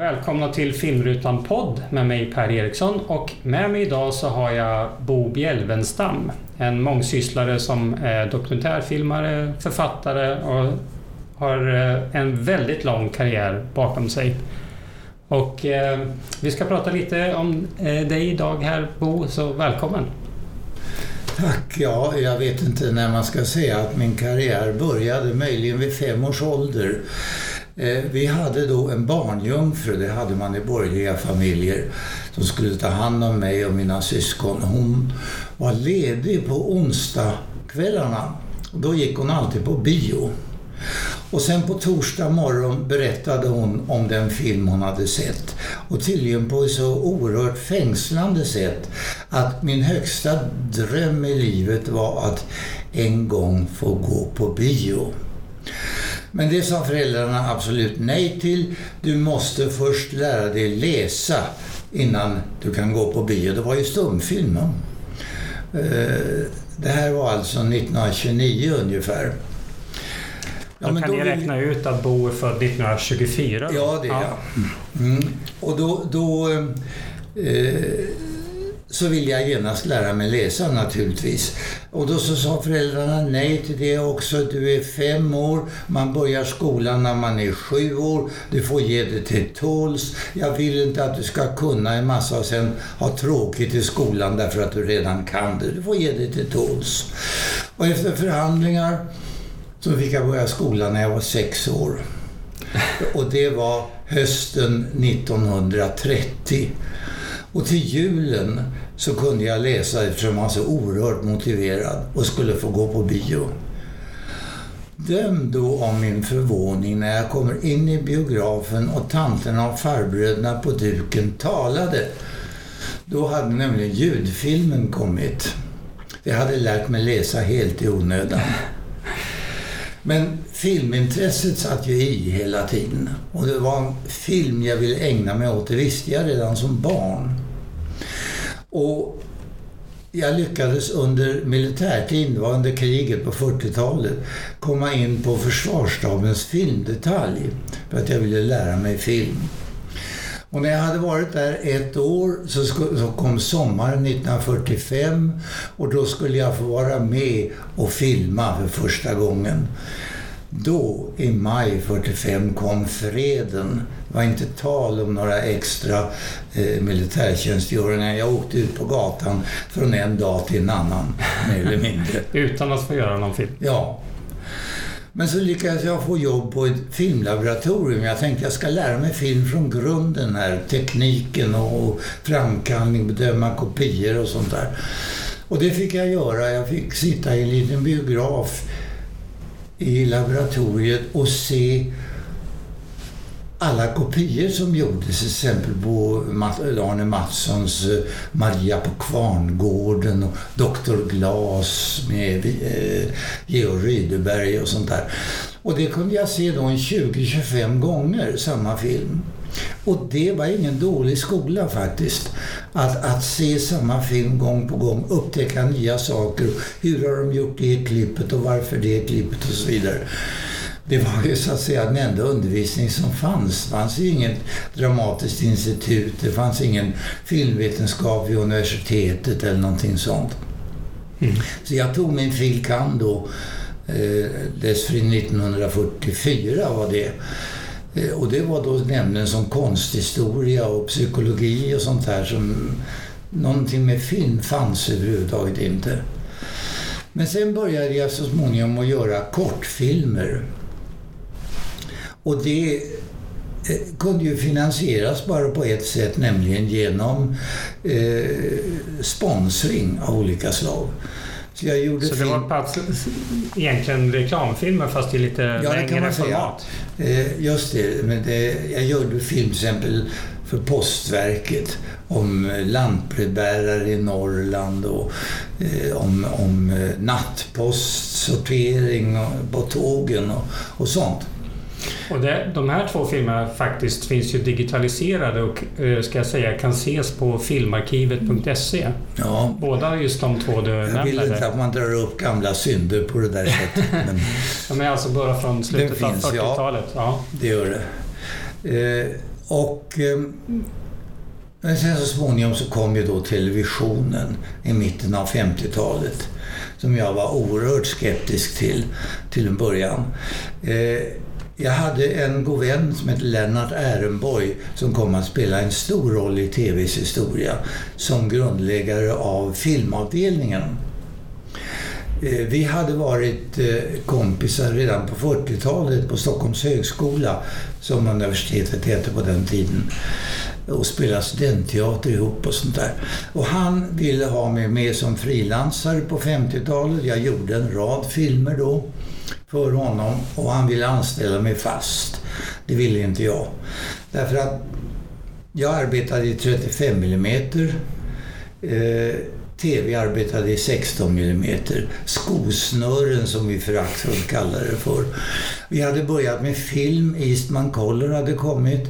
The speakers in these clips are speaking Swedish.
Välkomna till Filmrutan podd med mig Per Eriksson och med mig idag så har jag Bo Bjelvenstam. En mångsysslare som är dokumentärfilmare, författare och har eh, en väldigt lång karriär bakom sig. Och eh, vi ska prata lite om eh, dig idag här Bo, så välkommen! Tack! Ja, jag vet inte när man ska säga att min karriär började, möjligen vid fem års ålder. Eh, vi hade då en barnjungfru, det hade man i borgerliga familjer, som skulle ta hand om mig och mina syskon. Hon var ledig på onsdagskvällarna. Då gick hon alltid på bio. Och sen på torsdag morgon berättade hon om den film hon hade sett. Och tydligen på ett så oerhört fängslande sätt att min högsta dröm i livet var att en gång få gå på bio. Men det sa föräldrarna absolut nej till. Du måste först lära dig läsa innan du kan gå på bio. Det var ju stumfilm. Eh, det här var alltså 1929 ungefär. Ja, då kan då ni räkna ut att Bo är född 1924? Ja, det är ja. jag. Mm. Och då, då eh, så ville jag genast lära mig läsa naturligtvis. Och då så sa föräldrarna nej till det också. Du är fem år, man börjar skolan när man är sju år. Du får ge det till tåls. Jag vill inte att du ska kunna en massa och sen ha tråkigt i skolan därför att du redan kan det. Du får ge det till tåls. Och efter förhandlingar så fick jag börja skolan när jag var sex år. Och det var hösten 1930. Och till julen så kunde jag läsa eftersom jag var så oerhört motiverad och skulle få gå på bio. Döm då om min förvåning när jag kommer in i biografen och tanterna och farbröderna på duken talade. Då hade nämligen ljudfilmen kommit. Jag hade lärt mig läsa helt i onödan. Men filmintresset satt ju i hela tiden. Och det var en film jag ville ägna mig åt, det visste jag redan som barn. Och jag lyckades under militärtiden, det var under kriget på 40-talet, komma in på försvarsstabens filmdetalj för att jag ville lära mig film. Och när jag hade varit där ett år så, så kom sommaren 1945 och då skulle jag få vara med och filma för första gången. Då, i maj 45, kom freden. Var inte tal om några extra eh, militärtjänstgöringar. Jag åkte ut på gatan från en dag till en annan, mer eller mindre. Utan att få göra någon film? Ja. Men så lyckades jag få jobb på ett filmlaboratorium. Jag tänkte jag ska lära mig film från grunden här. Tekniken och framkallning, bedöma kopior och sånt där. Och det fick jag göra. Jag fick sitta i en liten biograf i laboratoriet och se alla kopior som gjordes, till exempel på Arne Mattssons eh, Maria på Kvarngården och Dr. Glas med eh, Georg Rydeberg och sånt där. Och det kunde jag se då en 20-25 gånger, samma film. Och det var ingen dålig skola faktiskt. Att, att se samma film gång på gång, upptäcka nya saker. Hur har de gjort det klippet och varför det klippet och så vidare. Det var ju så att säga den enda undervisning som fanns. Det fanns ju inget dramatiskt institut, det fanns ingen filmvetenskap vid universitetet eller någonting sånt. Mm. Så jag tog min fil. kand. då, eh, dessförinnan 1944 var det. Eh, och det var då ämnen som konsthistoria och psykologi och sånt här som någonting med film fanns överhuvudtaget inte. Men sen började jag så småningom att göra kortfilmer. Och det eh, kunde ju finansieras bara på ett sätt, nämligen genom eh, sponsring av olika slag. Så jag gjorde Så det var plats, egentligen reklamfilmer fast i lite ja, längre format? Eh, just det, men det, jag gjorde film till exempel för Postverket om lantbrevbärare i Norrland och eh, om, om eh, nattpostsortering på tågen och, och sånt. Och det, de här två filmerna faktiskt finns ju digitaliserade och eh, ska jag säga kan ses på filmarkivet.se. Ja. Båda just de två du nämnde. Jag vill inte att man drar upp gamla synder på det där sättet. Men de är alltså bara från slutet av 40-talet? Ja, ja, det gör det. Eh, och eh, men sen så småningom så kom ju då televisionen i mitten av 50-talet som jag var oerhört skeptisk till, till en början. Eh, jag hade en god vän som hette Lennart Ehrenborg som kom att spela en stor roll i TVs historia som grundläggare av filmavdelningen. Eh, vi hade varit eh, kompisar redan på 40-talet på Stockholms högskola, som universitetet hette på den tiden, och spelade studentteater ihop och sånt där. Och han ville ha mig med som frilansare på 50-talet. Jag gjorde en rad filmer då för honom och han ville anställa mig fast. Det ville inte jag. Därför att jag arbetade i 35 millimeter. Eh, TV arbetade i 16 mm. Skosnören som vi föraktfullt kallar det för. Vi hade börjat med film, Eastman Color hade kommit.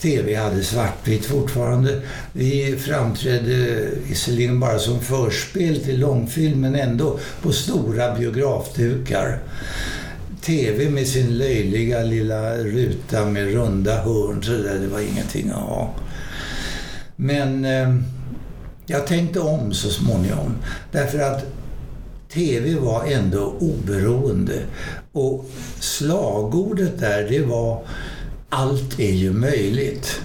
TV hade svartvitt fortfarande. Vi framträdde visserligen bara som förspel till långfilm men ändå på stora biografdukar. TV med sin löjliga lilla ruta med runda hörn så där, det var ingenting att ha. Men eh, jag tänkte om så småningom. Därför att TV var ändå oberoende. Och slagordet där, det var allt är ju möjligt.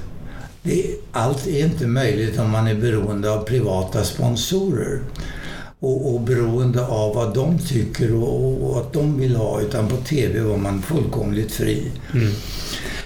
Det, allt är inte möjligt om man är beroende av privata sponsorer och, och beroende av vad de tycker och, och, att de vill ha. Utan på TV var man fullkomligt fri. Mm.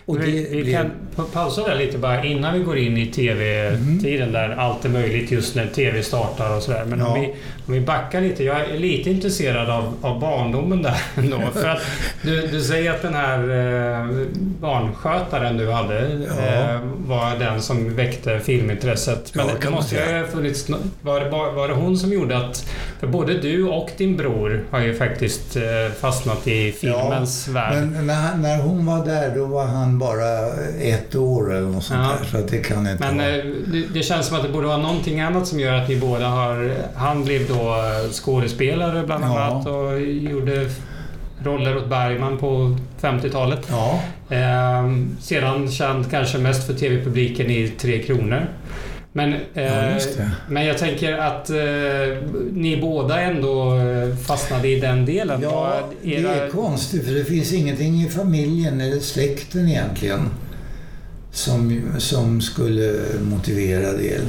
Och vi, vi blev... kan pausa där lite bara innan vi går in i TV-tiden mm. där allt är möjligt just när TV startar och sådär. Men ja. om, vi, om vi backar lite. Jag är lite intresserad av, av barndomen där ändå. För att du, du säger att den här eh, barnskötaren du hade ja. eh, var den som väckte filmintresset. Men ja, det måste ju ha funnits... Var, var, var det hon som gjorde att... För både du och din bror har ju faktiskt eh, fastnat i filmens värld. Men när, när hon var där då var han bara ett år eller något sånt ja. där. Så att det kan inte Men. Eh, det, det, känns som att det borde vara någonting annat som gör att ni båda har... Han blev då skådespelare bland annat ja. och gjorde roller åt Bergman på 50-talet. Ja. Eh, sedan känd kanske mest för TV-publiken i Tre Kronor. Men, eh, ja, men jag tänker att eh, ni båda ändå eh, fastnade i den delen. Ja, era... det är konstigt för det finns ingenting i familjen eller släkten egentligen som, som skulle motivera det.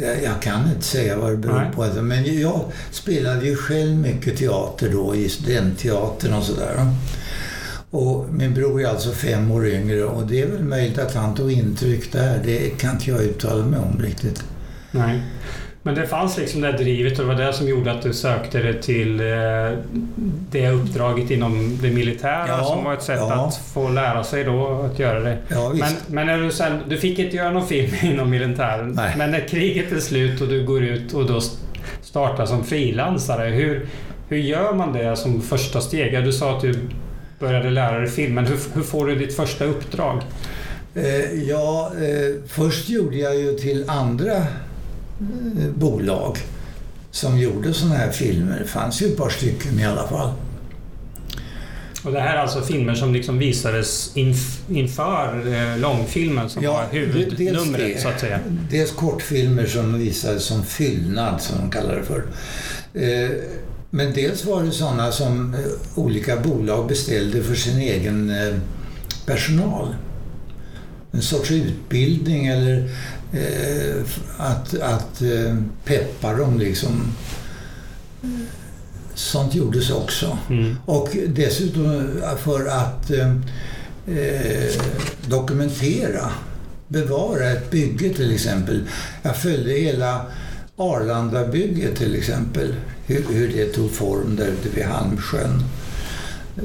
Jag, jag kan inte säga vad det beror Nej. på. Men jag spelade ju själv mycket teater då i studentteatern och sådär. Och min bror är alltså fem år yngre och det är väl möjligt att han tog intryck där. Det kan inte jag uttala mig om riktigt. Nej. Men det fanns liksom det drivet och det var det som gjorde att du sökte dig till eh, det uppdraget inom det militära ja, som var ett sätt ja. att få lära sig då att göra det. Ja, men, men när du, sen, du fick inte göra någon film inom militären. Nej. Men när kriget är slut och du går ut och då startar som frilansare. Hur, hur gör man det som första steg? Du sa att du började lära dig film, men hur, hur får du ditt första uppdrag? Eh, ja, eh, först gjorde jag ju till andra bolag som gjorde sådana här filmer. Det fanns ju ett par stycken i alla fall. Och det här är alltså filmer som liksom visades inf inför eh, långfilmen som ja, var huvudnumret så att säga? Dels kortfilmer som visades som fyllnad, som de kallar det för. Eh, men dels var det sådana som eh, olika bolag beställde för sin egen eh, personal. En sorts utbildning eller eh, att, att eh, peppa dem liksom. Sånt gjordes också. Mm. Och dessutom för att eh, eh, dokumentera, bevara ett bygge till exempel. Jag följde hela Arlandabygget till exempel, hur, hur det tog form där ute vid Halmsjön.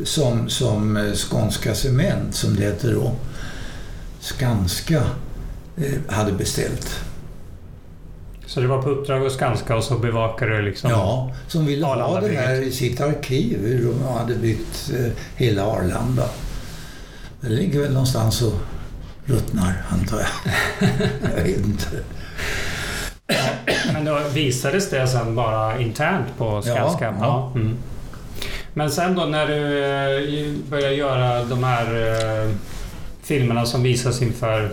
Som, som Skånska Cement, som det heter då, Skanska, hade beställt. Så det var på uppdrag av Skanska och så bevakade det liksom Ja, som ville ha det här i sitt arkiv, hur de hade byggt eh, hela Arlanda. Det ligger väl någonstans och ruttnar, antar jag. jag vet inte. Men då visades det sen bara internt på Skanska? Ja. ja. Mm. Men sen då när du eh, började göra de här eh, filmerna som visas inför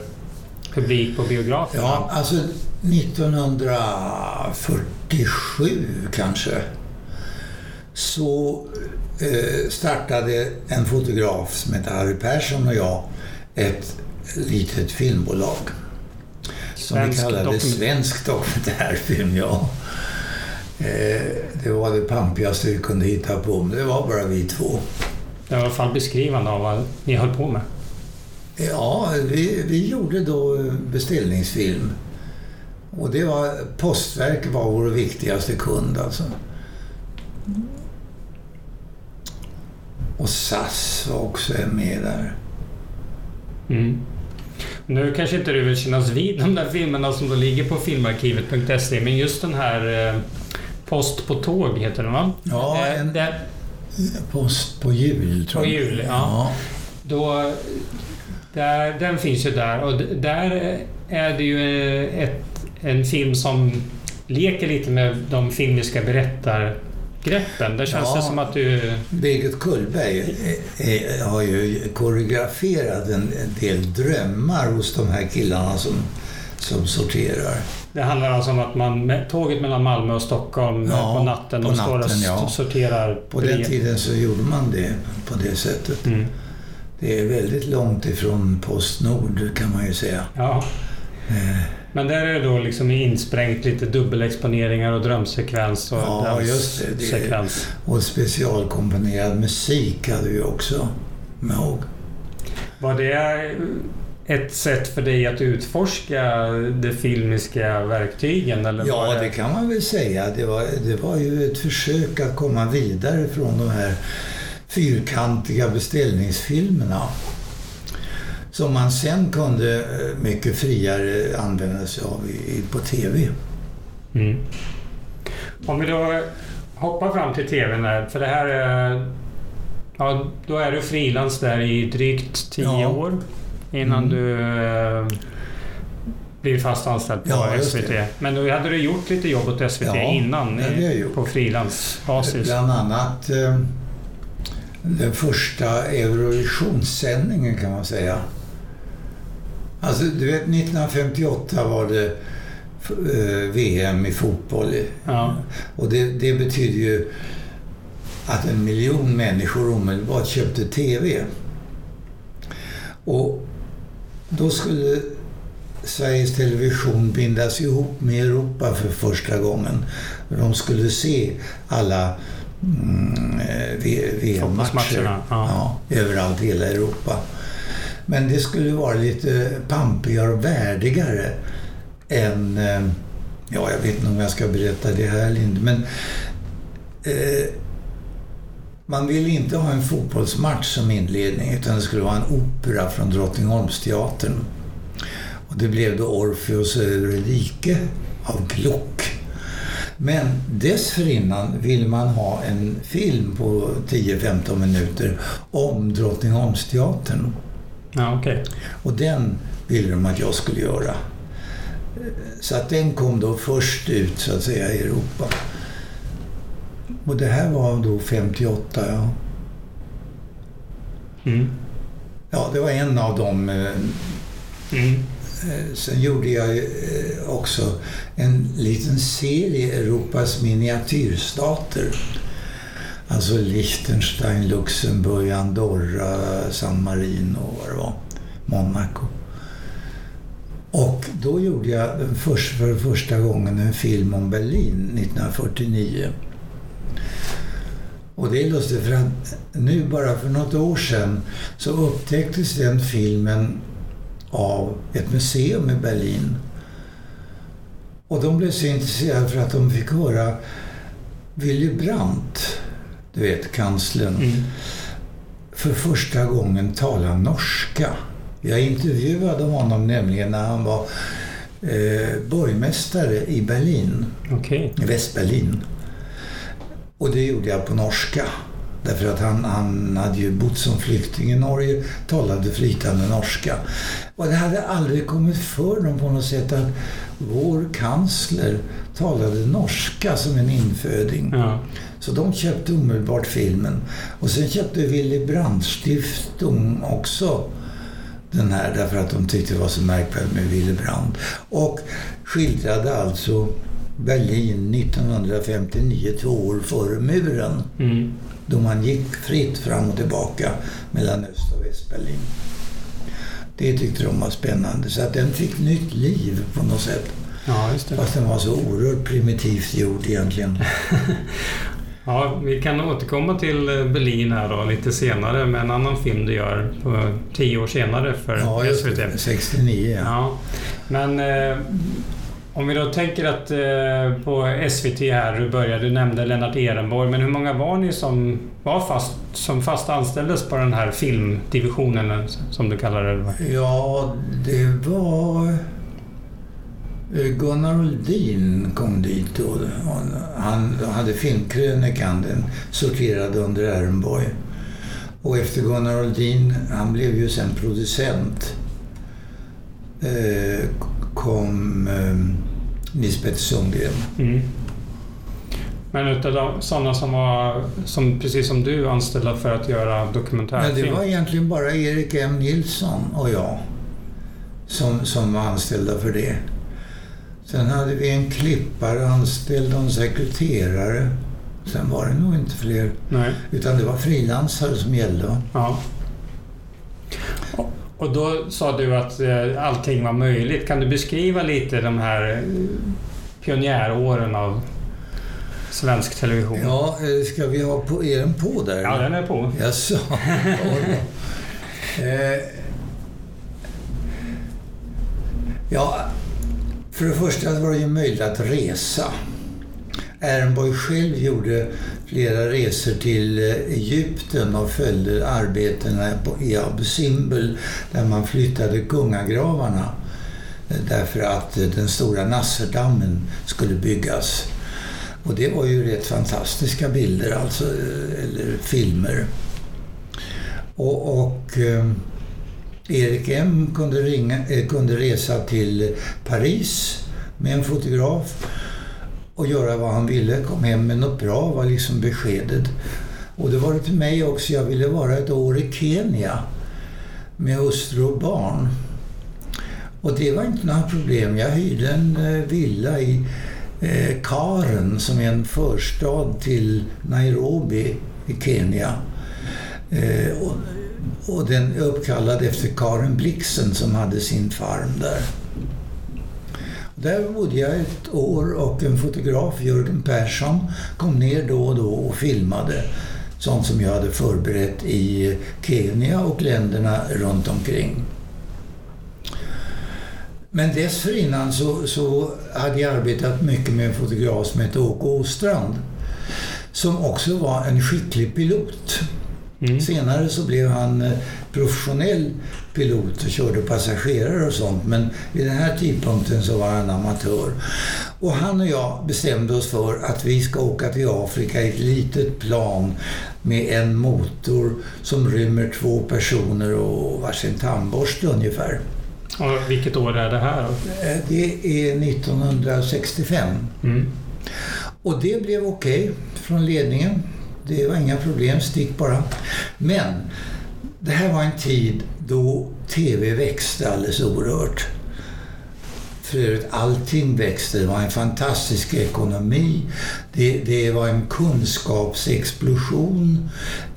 publik på biograferna? Ja, alltså 1947 kanske så eh, startade en fotograf som heter Harry Persson och jag ett litet filmbolag. Som Svensk vi kallade dokument- Svensk dokumentärfilm, ja. Eh, det var det pampigaste vi kunde hitta på, men det var bara vi två. Det var i alla fall beskrivande av vad ni höll på med. Ja, vi, vi gjorde då beställningsfilm. Och det var, Postverket var vår viktigaste kund alltså. Och SAS var också med där. Mm. Nu kanske inte du vill kännas vid de där filmerna som då ligger på filmarkivet.se, men just den här eh, Post på tåg heter den va? Ja, Eh, en post på jul tror På jag. jul, ja. då, där, den finns ju där och där är det ju eh, ett, en film som leker lite med de filmiska berättargreppen. Där känns Ja. det som att du... Birgit Kullberg eh, eh, har ju koreograferat en, del drömmar hos de här killarna som, som sorterar. Det handlar alltså om att man tåget mellan Malmö och Stockholm Ja, på natten, på de står och natten, ja. sorterar På den tiden så gjorde man det på det sättet. Mm. Det är väldigt långt ifrån Postnord kan man ju säga. Ja. Eh, Men där är det då liksom insprängt lite dubbelexponeringar och drömsekvens och Ja, just det. Det- sekvens. Och specialkomponerad musik hade vi också, med ihåg. Var det ett sätt för dig att utforska de filmiska verktygen? Eller Ja, det kan man väl säga. Det var, det var ju ett försök att komma vidare från de här fyrkantiga beställningsfilmerna. Som man sen kunde eh, mycket friare använda sig av på TV. Mm. Om vi då hoppar fram till TVn där, för det här är... Ja, då är du frilans där i drygt tio Ja. år innan Mm. du eh, blir fast anställd på Ja, SVT. Men då hade du gjort lite jobb åt SVT innan i, på frilansbasis. Bland annat eh, den första Eurovisionssändningen kan man säga. Alltså, du vet 1958 var det eh, VM i fotboll. Ja. Och det, det betyder ju att en miljon människor omedelbart köpte TV. Och då skulle Sveriges Television bindas ihop med Europa för första gången. De skulle se alla mm, VM-matcher ja. ja, överallt i hela Europa. Men det skulle vara lite pampigare och värdigare än... eh, Ja, jag vet inte om jag ska berätta det här eller inte, men... Eh, man ville inte ha en fotbollsmatch som inledning, utan det skulle vara en opera från Drottningholmsteatern. Och det blev då Orfeus Eurydike av Gluck. Men dessförinnan ville man ha en film på 10-15 minuter om Drottningholmsteatern. Ja, okej. Och den ville de att jag skulle göra. Så att den kom då först ut så att säga i Europa. Och det här var då 58, ja. Mm. Ja, det var en av dem. eh, Mm. Eh, sen gjorde jag eh, också en liten serie Europas miniatyrstater. Alltså Liechtenstein, Luxemburg, Andorra, San Marino och vad det var. Monaco. Och då gjorde jag först, för första gången en film om Berlin 1949. Och det är lustigt för att nu bara för något år sedan så upptäcktes den filmen av ett museum i Berlin. Och de blev så intresserade för att de fick höra Willy Brandt, du vet kanslern, Mm. för första gången tala norska. Jag intervjuade honom nämligen när han var eh, borgmästare i Berlin, Okej. i Västberlin. Och det gjorde jag på norska. Därför att han, han hade ju bott som flykting i Norge, talade flytande norska. Och det hade aldrig kommit för dem på något sätt att vår kansler talade norska som en inföding. Ja. Så de köpte omedelbart filmen. Och sen köpte Willy Brandt Stiftung också den här därför att de tyckte det var så märkvärdigt med Willy Brandt. Och skildrade alltså Berlin 1959, två år före muren. Mm. Då man gick fritt fram och tillbaka mellan Öst och Västberlin. Det tyckte de var spännande. Så att den fick nytt liv på något sätt. Ja, just det. Fast den var så oerhört primitivt gjord egentligen. Ja, vi kan återkomma till eh, Berlin här då lite senare med en annan film du gör på tio år senare för Ja, SVT. det. 69 ja. Ja, men eh, om vi då tänker att eh, på SVT här, du började, du nämnde Lennart Ehrenborg, men hur många var ni som var fast, som fast anställdes på den här filmdivisionen som du kallar det? Ja, det var... Eh, Gunnar Oldin kom dit och Han hade filmkrönikan, den sorterade under Ehrenborg. Och efter Gunnar Oldin, han blev ju sen producent, eh, kom eh, Petter Sundgren. Mm. Men utav de, sådana som var, som, precis som du, anställda för att göra Men dokumentärfilm? det var egentligen bara Erik M Nilsson och jag som, som var anställda för det. Sen hade vi en klippare anställd och en sekreterare. Sen var det nog inte fler. Nej. Utan det var frilansare som gällde. Ja. Och- då sa du att eh, allting var möjligt. Kan du beskriva lite de här eh, pionjäråren av svensk television? Ja, eh, ska vi ha på, är den på där? Ja, den är på. Jaså? eh, ja, för det första var det ju möjligt att resa. Ehrenborg själv gjorde flera resor till eh, Egypten och följde arbetena i Abu Simbel där man flyttade kungagravarna eh, därför att eh, den stora Nasserdammen skulle byggas. Och det var ju rätt fantastiska bilder, alltså, eller filmer. Och, och eh, Erik M kunde, ringa, eh, kunde resa till Paris med en fotograf och göra vad han ville. Kom hem med något bra var liksom beskedet. Och det var det till mig också. Jag ville vara ett år i Kenya med hustru och barn. Och det var inte några problem. Jag hyrde en eh, villa i eh, Karen som är en förstad till Nairobi i Kenya. Eh, och, och den är uppkallad efter Karen Blixen som hade sin farm där. Där bodde jag ett år och en fotograf, Jörgen Persson, kom ner då och då och filmade sånt som jag hade förberett i Kenya och länderna runt omkring. Men dessförinnan så, så hade jag arbetat mycket med en fotograf som hette Åke Åstrand som också var en skicklig pilot. Mm. Senare så blev han eh, professionell pilot och körde passagerare och sånt. Men vid den här tidpunkten så var han amatör. Och han och jag bestämde oss för att vi ska åka till Afrika i ett litet plan med en motor som rymmer två personer och varsin tandborste ungefär. Och vilket år är det här? Eh, Det är 1965. Mm. Och det blev okej från ledningen. Det var inga problem, stick bara. Men det här var en tid då TV växte alldeles oerhört. För övrigt, allting växte. Det var en fantastisk ekonomi. Det, det var en kunskapsexplosion.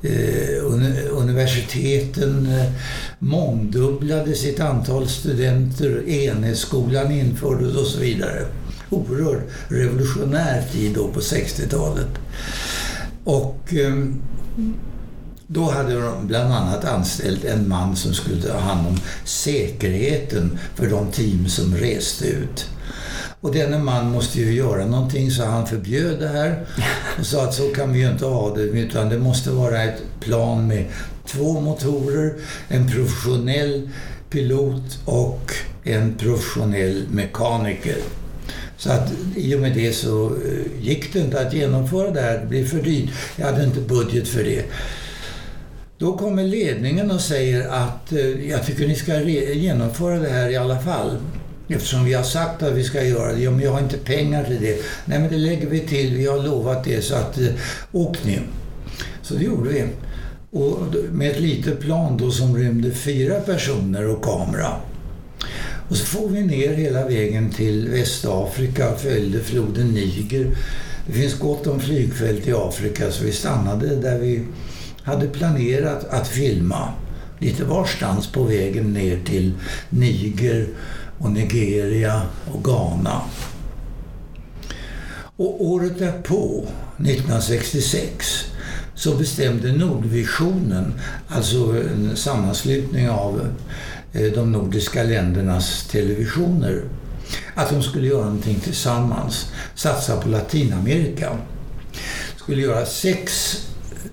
Eh, universiteten eh, mångdubblade sitt antal studenter. Enhetsskolan infördes och så vidare. Oerhört revolutionär tid då på 60-talet. Och eh, då hade de bland annat anställt en man som skulle ta hand om säkerheten för de team som reste ut. Och denne man måste ju göra någonting så han förbjöd det här och sa att så kan vi ju inte ha det utan det måste vara ett plan med två motorer, en professionell pilot och en professionell mekaniker. Så att i och med det så eh, gick det inte att genomföra det här. Det blev för dyrt. Jag hade inte budget för det. Då kommer ledningen och säger att eh, jag tycker ni ska genomföra det här i alla fall. Eftersom vi har sagt att vi ska göra det. Ja, men jag har inte pengar till det. Nej, men det lägger vi till. Vi har lovat det så att eh, åk ni. Så det gjorde vi. Och med ett litet plan då som rymde fyra personer och kamera. Och så får vi ner hela vägen till Västafrika, följde floden Niger. Det finns gott om flygfält i Afrika så vi stannade där vi hade planerat att filma. Lite varstans på vägen ner till Niger och Nigeria och Ghana. Och året därpå, 1966, så bestämde Nordvisionen, alltså en sammanslutning av eh, de nordiska ländernas televisioner, att de skulle göra någonting tillsammans, satsa på Latinamerika. Skulle göra sex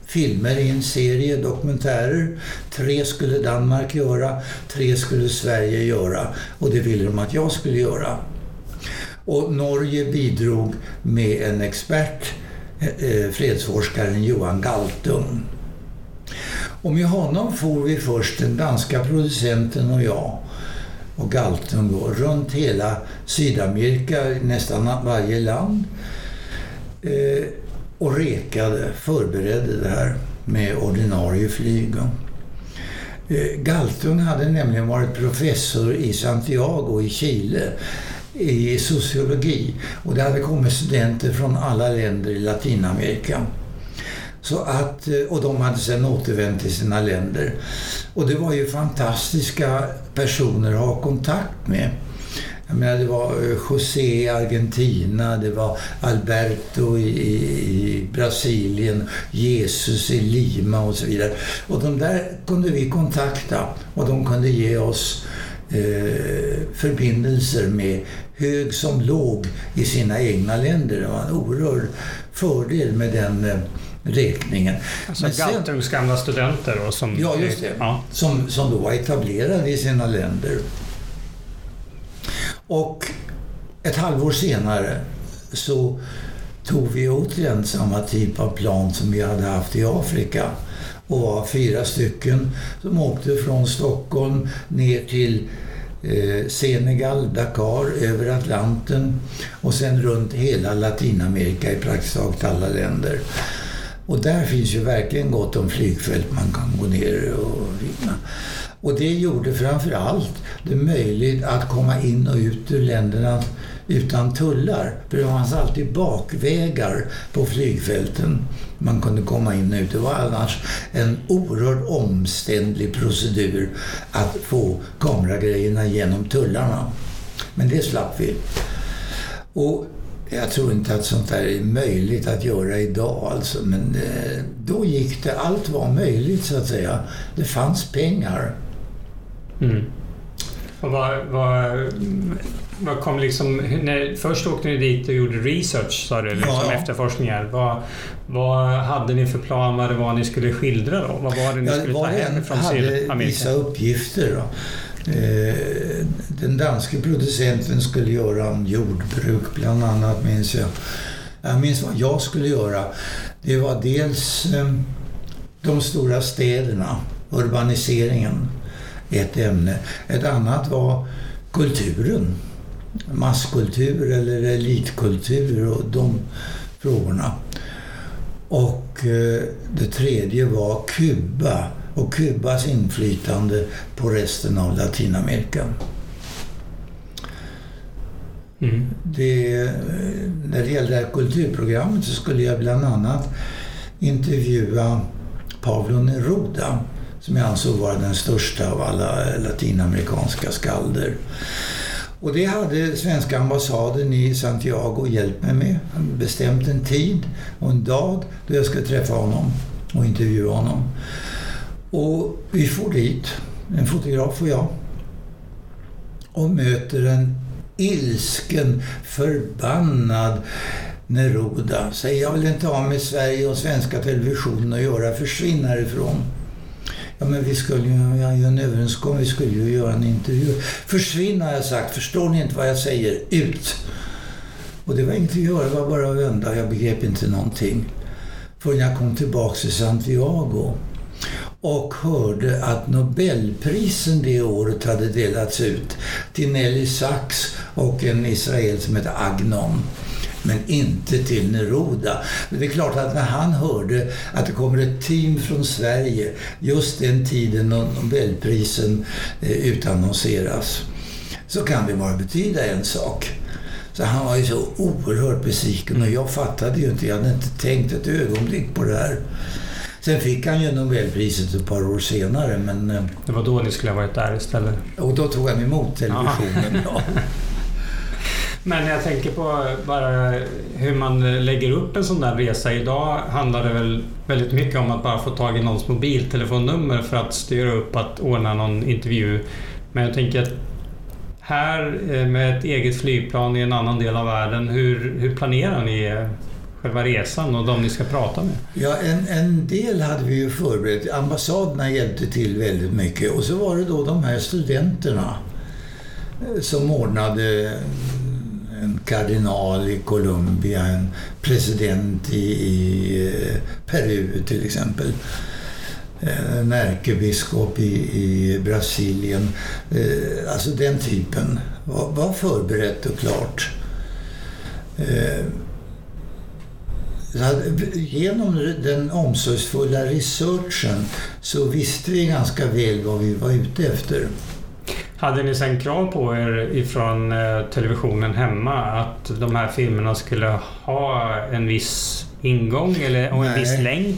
filmer i en serie dokumentärer. Tre skulle Danmark göra, tre skulle Sverige göra och det ville de att jag skulle göra. Och Norge bidrog med en expert, eh, eh, fredsforskaren Johan Galtung. Och med honom for vi först, den danska producenten och jag, och Galtung då, runt hela Sydamerika, nästan varje land. Eh, och rekade, förberedde det här med ordinarie flyg. Eh, Galtung hade nämligen varit professor i Santiago i Chile i sociologi och det hade kommit studenter från alla länder i Latinamerika. Så att, eh, och de hade sedan återvänt till sina länder. Och det var ju fantastiska personer att ha kontakt med. Menar, det var eh, José i Argentina, det var Alberto i, i, Brasilien, Jesus i Lima och så vidare. Och de där kunde vi kontakta och de kunde ge oss eh, förbindelser med hög som låg i sina egna länder. Det var en oerhörd fördel med den eh, räkningen. Alltså Galtungs gamla studenter då, som... Ja, just det. Ja. Som, som då var etablerade i sina länder. Och ett halvår senare så tog vi återigen samma typ av plan som vi hade haft i Afrika och var fyra stycken som åkte från Stockholm ner till eh, Senegal, Dakar, över Atlanten och sen runt hela Latinamerika i praktiskt taget alla länder. Och där finns ju verkligen gott om flygfält man kan gå ner och vinna. Och det gjorde framför allt det möjligt att komma in och ut ur länderna utan tullar. För det fanns alltid bakvägar på flygfälten man kunde komma in och ut. Det var annars en oerhört omständlig procedur att få kameragrejerna genom tullarna. Men det slapp vi. Och jag tror inte att sånt där är möjligt att göra idag alltså. Men eh, då gick det, allt var möjligt så att säga. Det fanns pengar. Mm. Och vad, vad, vad kom liksom... När, först åkte ni dit och gjorde research, sa du, liksom ja. efterforskningar. Vad, vad hade ni för plan? Vad det var ni skulle skildra då? Vad var det ni ja, skulle ta hem från Sydamerika? hade vissa uppgifter. Då. Eh, den danske producenten skulle göra om jordbruk bland annat, minns jag. Jag minns vad jag skulle göra. Det var dels eh, de stora städerna, urbaniseringen ett ämne. Ett annat var kulturen. Masskultur eller elitkultur och de frågorna. Och eh, det tredje var Kuba och Kubas inflytande på resten av Latinamerika. Mm. Det, eh, när det gäller det här kulturprogrammet så skulle jag bland annat intervjua Pablo Neruda som jag ansåg vara den största av alla latinamerikanska skalder. Och det hade svenska ambassaden i Santiago hjälpt mig med. Han bestämt en tid och en dag då jag skulle träffa honom och intervjua honom. Och vi får dit, en fotograf och jag, och möter en ilsken, förbannad Neruda. Säger jag vill inte ha med Sverige och svenska televisionen att göra, försvinn härifrån. Ja, men vi skulle ju göra en överenskommelse, vi skulle ju göra en intervju. Försvinn har jag sagt, förstår ni inte vad jag säger? Ut! Och det var inget att göra, det var bara att vända. Jag begrep inte någonting. Förrän jag kom tillbaka till Santiago och hörde att Nobelprisen det året hade delats ut till Nelly Sachs och en israel som heter Agnon men inte till Neruda. Men det är klart att när han hörde att det kommer ett team från Sverige just den tiden Nobelprisen eh, utannonseras så kan det bara betyda en sak. Så han var ju så oerhört besviken och jag fattade ju inte, jag hade inte tänkt ett ögonblick på det här. Sen fick han ju Nobelpriset ett par år senare. Men, eh, det var då ni skulle ha varit där istället? Och då tog han emot televisionen. Ja. Men jag tänker på bara hur man lägger upp en sån där resa. Idag handlar det väl väldigt mycket om att bara få tag i någons mobiltelefonnummer för att styra upp att ordna någon intervju. Men jag tänker att här eh, med ett eget flygplan i en annan del av världen, hur, hur planerar ni själva resan och de ni ska prata med? Ja, en, en del hade vi ju förberett. Ambassaderna hjälpte till väldigt mycket. Och så var det då de här studenterna eh, som ordnade en kardinal i Colombia, en president i, i eh, Peru till exempel eh, en ärkebiskop i, i Brasilien. Eh, alltså den typen var, var förberett och klart. Genom den omsorgsfulla researchen så visste vi ganska väl vad vi var ute efter. Hade ni sen krav på er ifrån eh, televisionen hemma att de här filmerna skulle ha en viss ingång eller, och en Nej. viss längd?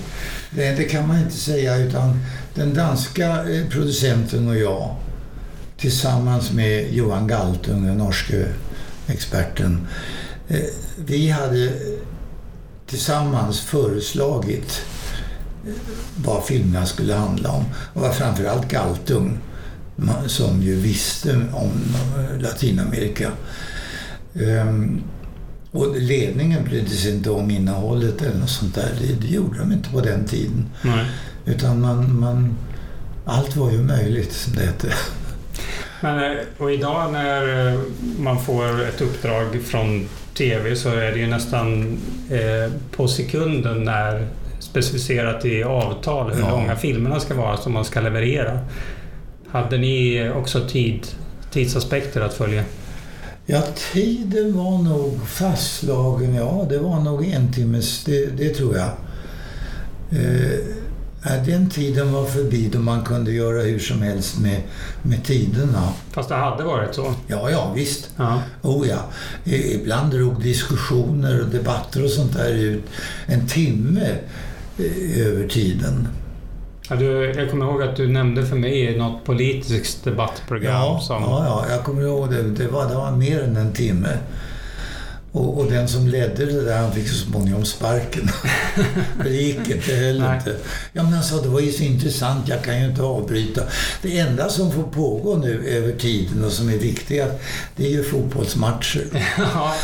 Nej, det kan man inte säga utan den danska eh, producenten och jag tillsammans med Johan Galtung, den norske experten, eh, vi hade tillsammans föreslagit vad filmerna skulle handla om. Och var framförallt Galtung som ju visste om Latinamerika. Ehm, och ledningen brydde sig inte om innehållet eller något sånt där. Det, det gjorde de inte på den tiden. Nej. Utan man, man, allt var ju möjligt, som det hette. Men, eh, och idag när eh, man får ett uppdrag från TV så är det ju nästan eh, på sekunden när specificerat i avtal hur ja. långa filmerna ska vara som man ska leverera. Hade ni också tid, tidsaspekter att följa? Ja, tiden var nog fastslagen. Ja, det var nog en timmes, det, det tror jag. Eh, den tiden var förbi då man kunde göra hur som helst med, med tiderna. Fast det hade varit så? Ja, ja visst. Ja. Oh, ja. Ibland drog diskussioner och debatter och sånt där ut en timme eh, över tiden. Ja, du, jag kommer ihåg att du nämnde för mig i något politiskt debattprogram. Ja, som... ja, ja, jag kommer ihåg det. Det var, det var mer än en timme. Och, och, den som ledde det där, han fick så småningom sparken. det gick inte, heller inte. Ja, men han sa, det var ju så intressant, jag kan ju inte avbryta. Det enda som får pågå nu över tiden och som är viktiga, det är ju fotbollsmatcher. ja.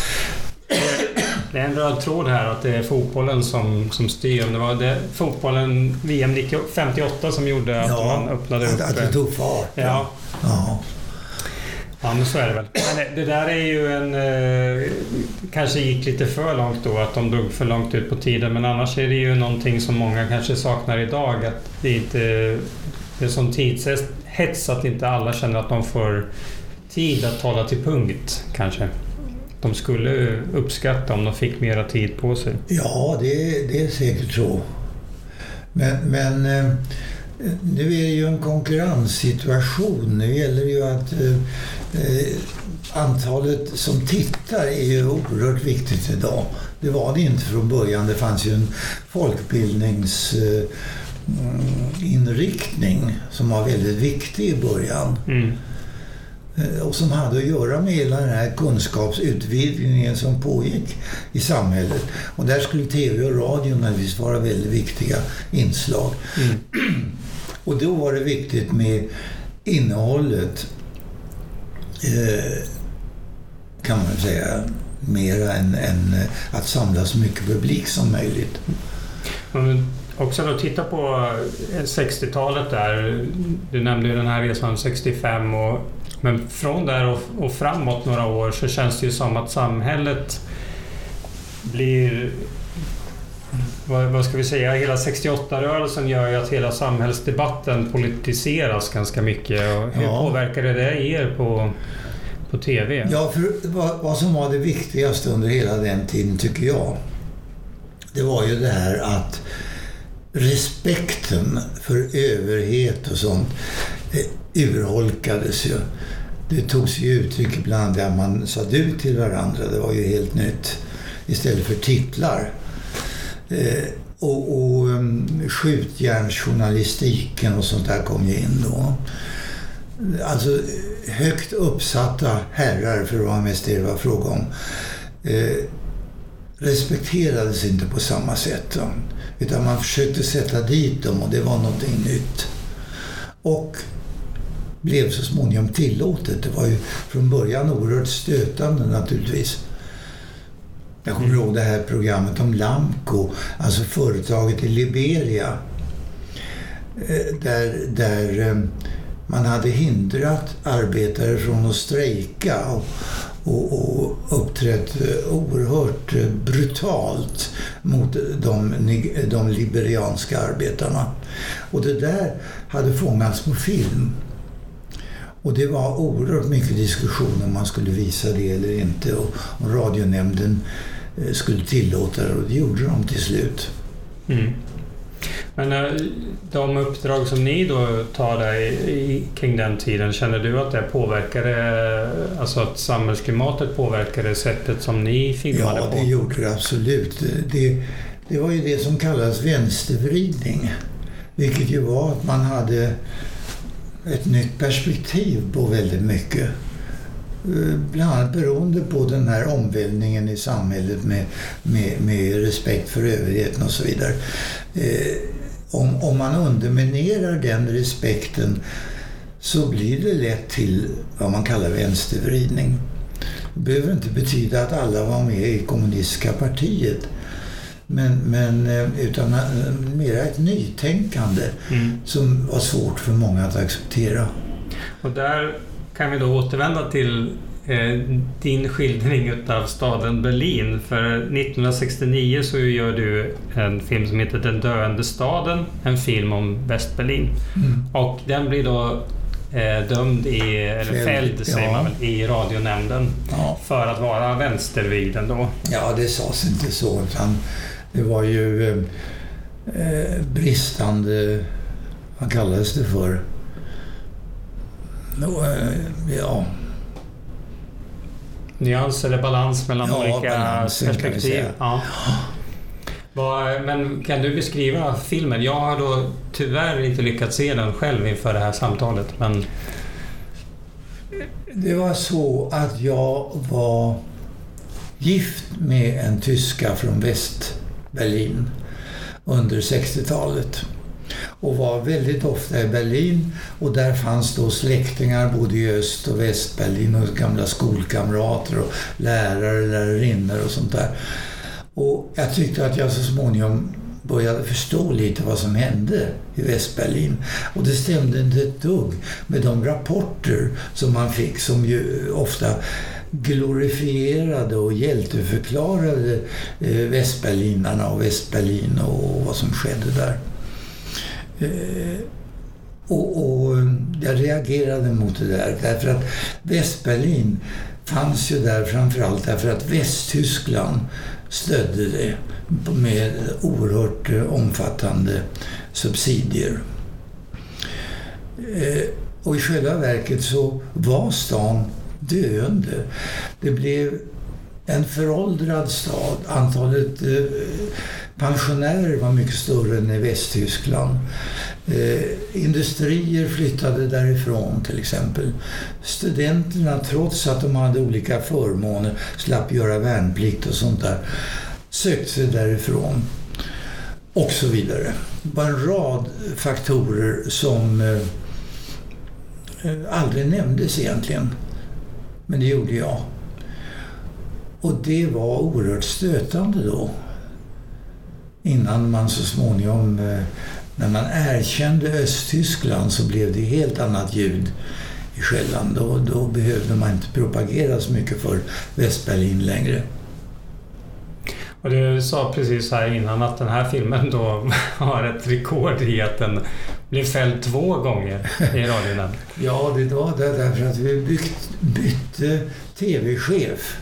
Det är en röd tråd här att det är fotbollen som, som styr. Det var det, fotbollen VM 58 som gjorde att ja, man öppnade upp... Att det tog fart. Ja. ja. Ja, men så är det väl. Men det där är ju en... Eh, kanske gick lite för långt då, att de drog för långt ut på tiden. Men annars är det ju någonting som många kanske saknar idag. Att det inte... Det är sån tidshets att inte alla känner att de får tid att tala till punkt, kanske de skulle uppskatta om de fick mera tid på sig. Ja, det, det är säkert så. Men, men eh, nu är det ju en konkurrenssituation. Nu gäller det ju att eh, eh, antalet som tittar är ju oerhört viktigt idag. Det var det inte från början. Det fanns ju en folkbildningsinriktning mm, som var väldigt viktig i början. Mm. Eh, och som hade att göra med hela den här kunskapsutvidgningen som pågick i samhället. Och där skulle tv och radio naturligtvis vara väldigt viktiga inslag. Mm. Och då var det viktigt med innehållet, eh, kan man säga, mera än, än att samla så mycket publik som möjligt. Men också då titta på 60-talet där. Du nämnde ju den här resan 65 och men från där och, och framåt några år så känns det ju som att samhället blir vad, vad, ska vi säga, hela 68-rörelsen gör ju att hela samhällsdebatten politiseras ganska mycket. Och hur ja. påverkade det er på, på TV. Ja, för vad, vad som var det viktigaste under hela den tiden tycker jag, det var ju det här att respekten för överhet och sånt urholkades ju. Det tog sig uttryck ibland där man sa du till varandra. Det var ju helt nytt. Istället för titlar. Eh, och, och um, skjutjärnsjournalistiken och sånt där kom ju in då. Alltså högt uppsatta herrar, för att vara mest det det var fråga om, eh, respekterades inte på samma sätt. Då. Utan man försökte sätta dit dem och det var någonting nytt. Och blev så småningom tillåtet. Det var ju från början oerhört stötande naturligtvis. Jag kommer ihåg det här programmet om Lamco, alltså företaget i Liberia. Eh, där, där eh, man hade hindrat arbetare från att strejka och, och, och uppträtt eh, oerhört brutalt mot de, de liberianska arbetarna. Och det där hade fångats på film. Och det var oerhört mycket diskussion om man skulle visa det eller inte. Och, och radionämnden eh, skulle tillåta det och det gjorde de till slut. Mm. Men eh, de uppdrag som ni då tar där kring den tiden, känner du att det påverkade, alltså att samhällsklimatet påverkade sättet som ni filmade på? Ja, det gjorde det absolut. Det, det var ju det som kallas vänstervridning. Vilket ju var att man hade ett nytt perspektiv på väldigt mycket. Eh, bland annat beroende på den här omvälvningen i samhället med, med, med respekt för överheten och så vidare. Eh, om, om man underminerar den respekten så blir det lätt till vad man kallar vänstervridning. Det behöver inte betyda att alla var med i kommunistiska partiet. Men, men eh, utan eh, mera ett nytänkande mm. som var svårt för många att acceptera. Och där kan vi då återvända till eh, din skildring av staden Berlin. För 1969 så gör du en film som heter Den döende staden, en film om Västberlin. Mm. Och den blir då eh, dömd i, eller fälld, fälld säger ja. man i radionämnden ja. för att vara vänstervriden då. Ja, det sades inte så. Utan det var ju eh, eh, bristande, vad kallades det för? Eh, ja. Nyans eller balans mellan ja, olika perspektiv? Ja. Men kan du beskriva filmen? Jag har då tyvärr inte lyckats se den själv inför det här samtalet. Men... Det var så att jag var gift med en tyska från väst Berlin under 60-talet och var väldigt ofta i Berlin och där fanns då släktingar både i Öst och Västberlin och gamla skolkamrater och lärare, lärarinnor och sånt där. Och jag tyckte att jag så småningom började förstå lite vad som hände i Västberlin. Och det stämde inte ett dugg med de rapporter som man fick som ju ofta glorifierade och hjälteförklarade eh, västberlinarna och Västberlin och vad som skedde där. Eh, och, och, jag reagerade mot det där därför att Västberlin fanns ju där framförallt därför att Västtyskland stödde det med oerhört eh, omfattande subsidier. Och i själva verket så var stan döende. Det blev en föråldrad stad. Antalet eh, pensionärer var mycket större än i Västtyskland. Eh, industrier flyttade därifrån till exempel. Studenterna, trots att de hade olika förmåner, slapp göra värnplikt och sånt där, sökte sig därifrån. Och så vidare. Det var en rad faktorer som eh, eh aldrig nämndes egentligen. Men det gjorde jag. Och det var oerhört stötande då. Innan man så småningom, eh, när man erkände Östtyskland så blev det helt annat ljud i skällan. Då, då behövde man inte propagera så mycket för Västberlin längre. Och du sa precis här innan att den här filmen då har ett rekord i att den blev fälld två gånger i radionämnden. ja, det var det därför att vi byggt, bytte tv-chef.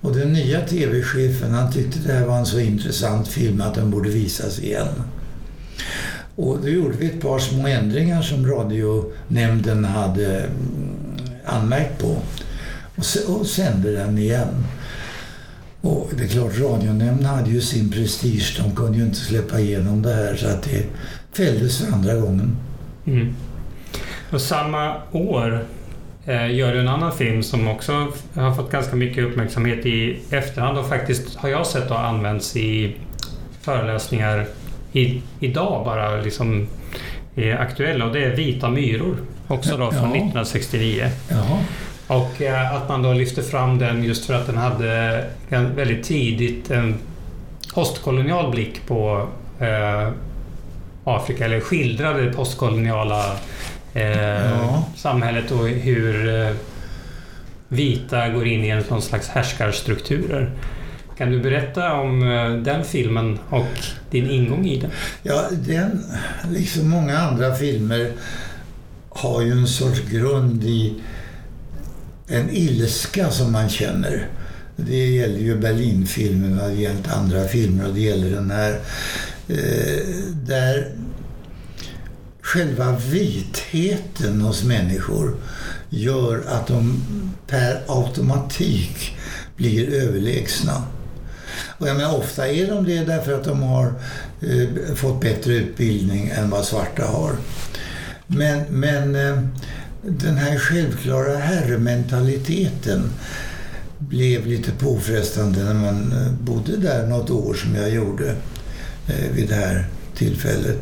Och den nya tv-chefen han tyckte det här var en så intressant film att den borde visas igen. Och då gjorde vi ett par små ändringar som radionämnden hade mm, anmärkt på och, och sände den igen. Och det är klart, radionämnden hade ju sin prestige. De kunde ju inte släppa igenom det här så att det fälldes för andra gången. Mm. Och samma år eh, gör du en annan film som också har fått ganska mycket uppmärksamhet i efterhand och faktiskt har jag sett har använts i föreläsningar i, idag bara liksom är aktuella och det är Vita myror. Också då från ja. 1969. Jaha. Och eh, att man då lyfte fram den just för att den hade en väldigt tidigt en postkolonial blick på eh, Afrika, eller skildrade det postkoloniala eh, ja. samhället och hur eh, vita går in i en någon slags härskarstrukturer. Kan du berätta om eh, den filmen och din ingång i den? Ja, den, liksom många andra filmer, har ju en sorts grund i en ilska som man känner. Det gäller ju Berlinfilmen det gäller andra filmer och det gäller den här. Eh, där själva vitheten hos människor gör att de per automatik blir överlägsna. Och jag menar, ofta är de det därför att de har eh, fått bättre utbildning än vad svarta har. Men, men eh, den här självklara herrementaliteten blev lite påfrestande när man eh, bodde där något år som jag gjorde eh, Eh, vid det här tillfället.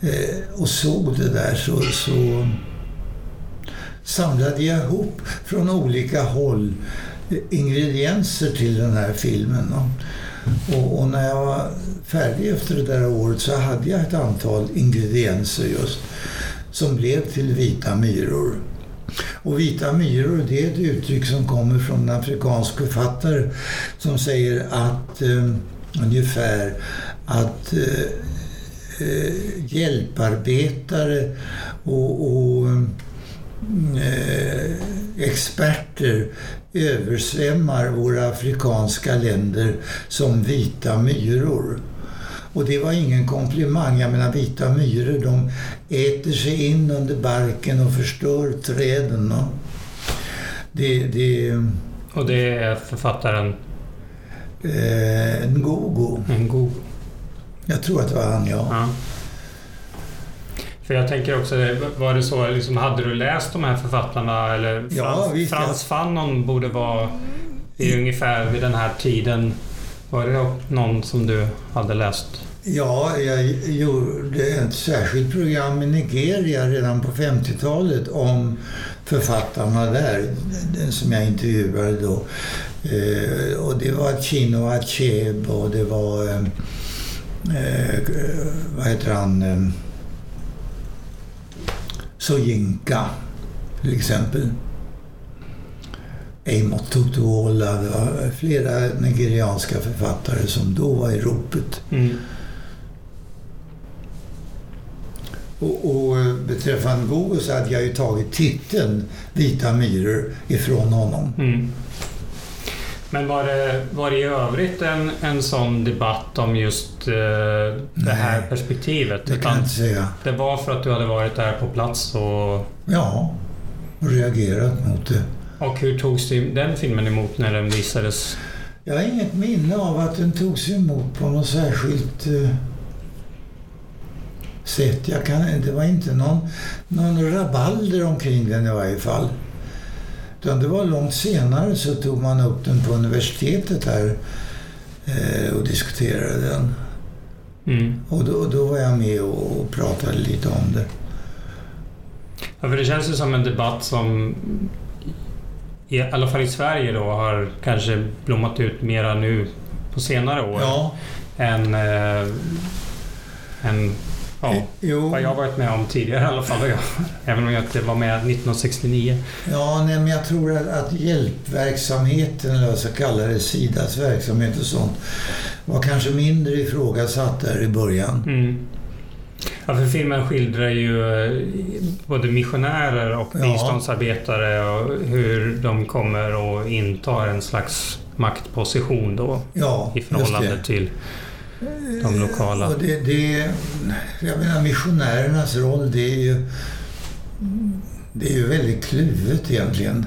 Eh, och såg det där så, så samlade jag ihop från olika håll eh, ingredienser till den här filmen. Och, och, när jag var färdig efter det där året så hade jag ett antal ingredienser just som blev till vita myror. Och vita myror det är ett uttryck som kommer från en afrikansk författare som säger att eh, ungefär att eh, eh hjälparbetare och, och eh, experter översvämmar våra afrikanska länder som vita myror. Och det var ingen komplimang. Jag menar vita myror de äter sig in under barken och förstör träden. Och det, det, och det är författaren? Eh, Ngogo. Ngogo. Jag tror att det var han, ja. ja. För jag tänker också, var det så, liksom, hade du läst de här författarna? Eller Frans, ja, visst, Frans Fanon borde vara i ungefär vid den här tiden var det någon som du hade läst? Ja, jag gjorde ett särskilt program i Nigeria redan på 50-talet om författarna där, den som jag intervjuade då. Eh, och det var Chino Achebe och det var, eh, eh, vad heter han, eh, Soyinka till exempel. Amot Tutuola, det var flera nigerianska författare som då var i ropet. Mm. Och, och eh, beträffande Google så hade jag ju tagit titeln Vita myror ifrån honom. Mm. Men var det, var det i övrigt en, en sån debatt om just uh, det Nej, här perspektivet? Det kan jag inte säga. Det var för att du hade varit där på plats och... Ja, och reagerat mot det. Och hur togs den filmen emot när den visades? Jag har inget minne av att den togs emot på något särskilt uh, sätt. Jag kan, det var inte någon, någon rabalder omkring den i varje fall. Utan det var långt senare så tog man upp den på universitetet här uh, och diskuterade den. Mm. Och då, då var jag med och, pratade lite om det. Ja, för det känns ju som en debatt som i alla fall i Sverige då, har kanske blommat ut mera nu på senare år. Ja. Än, äh, än ja, jo. vad jag varit med om tidigare i alla fall. Jag, även om jag inte var med 1969. Ja, nej, men jag tror att, att hjälpverksamheten, eller vad jag ska kalla det, Sidas verksamhet och sånt, var kanske mindre ifrågasatt där i början. Mm. Ja, för filmen skildrar ju eh, både missionärer och Ja. biståndsarbetare och hur de kommer och intar en slags maktposition då Ja, i förhållande till de lokala. Och det, det, jag menar missionärernas roll det är ju det är ju väldigt kluvet egentligen.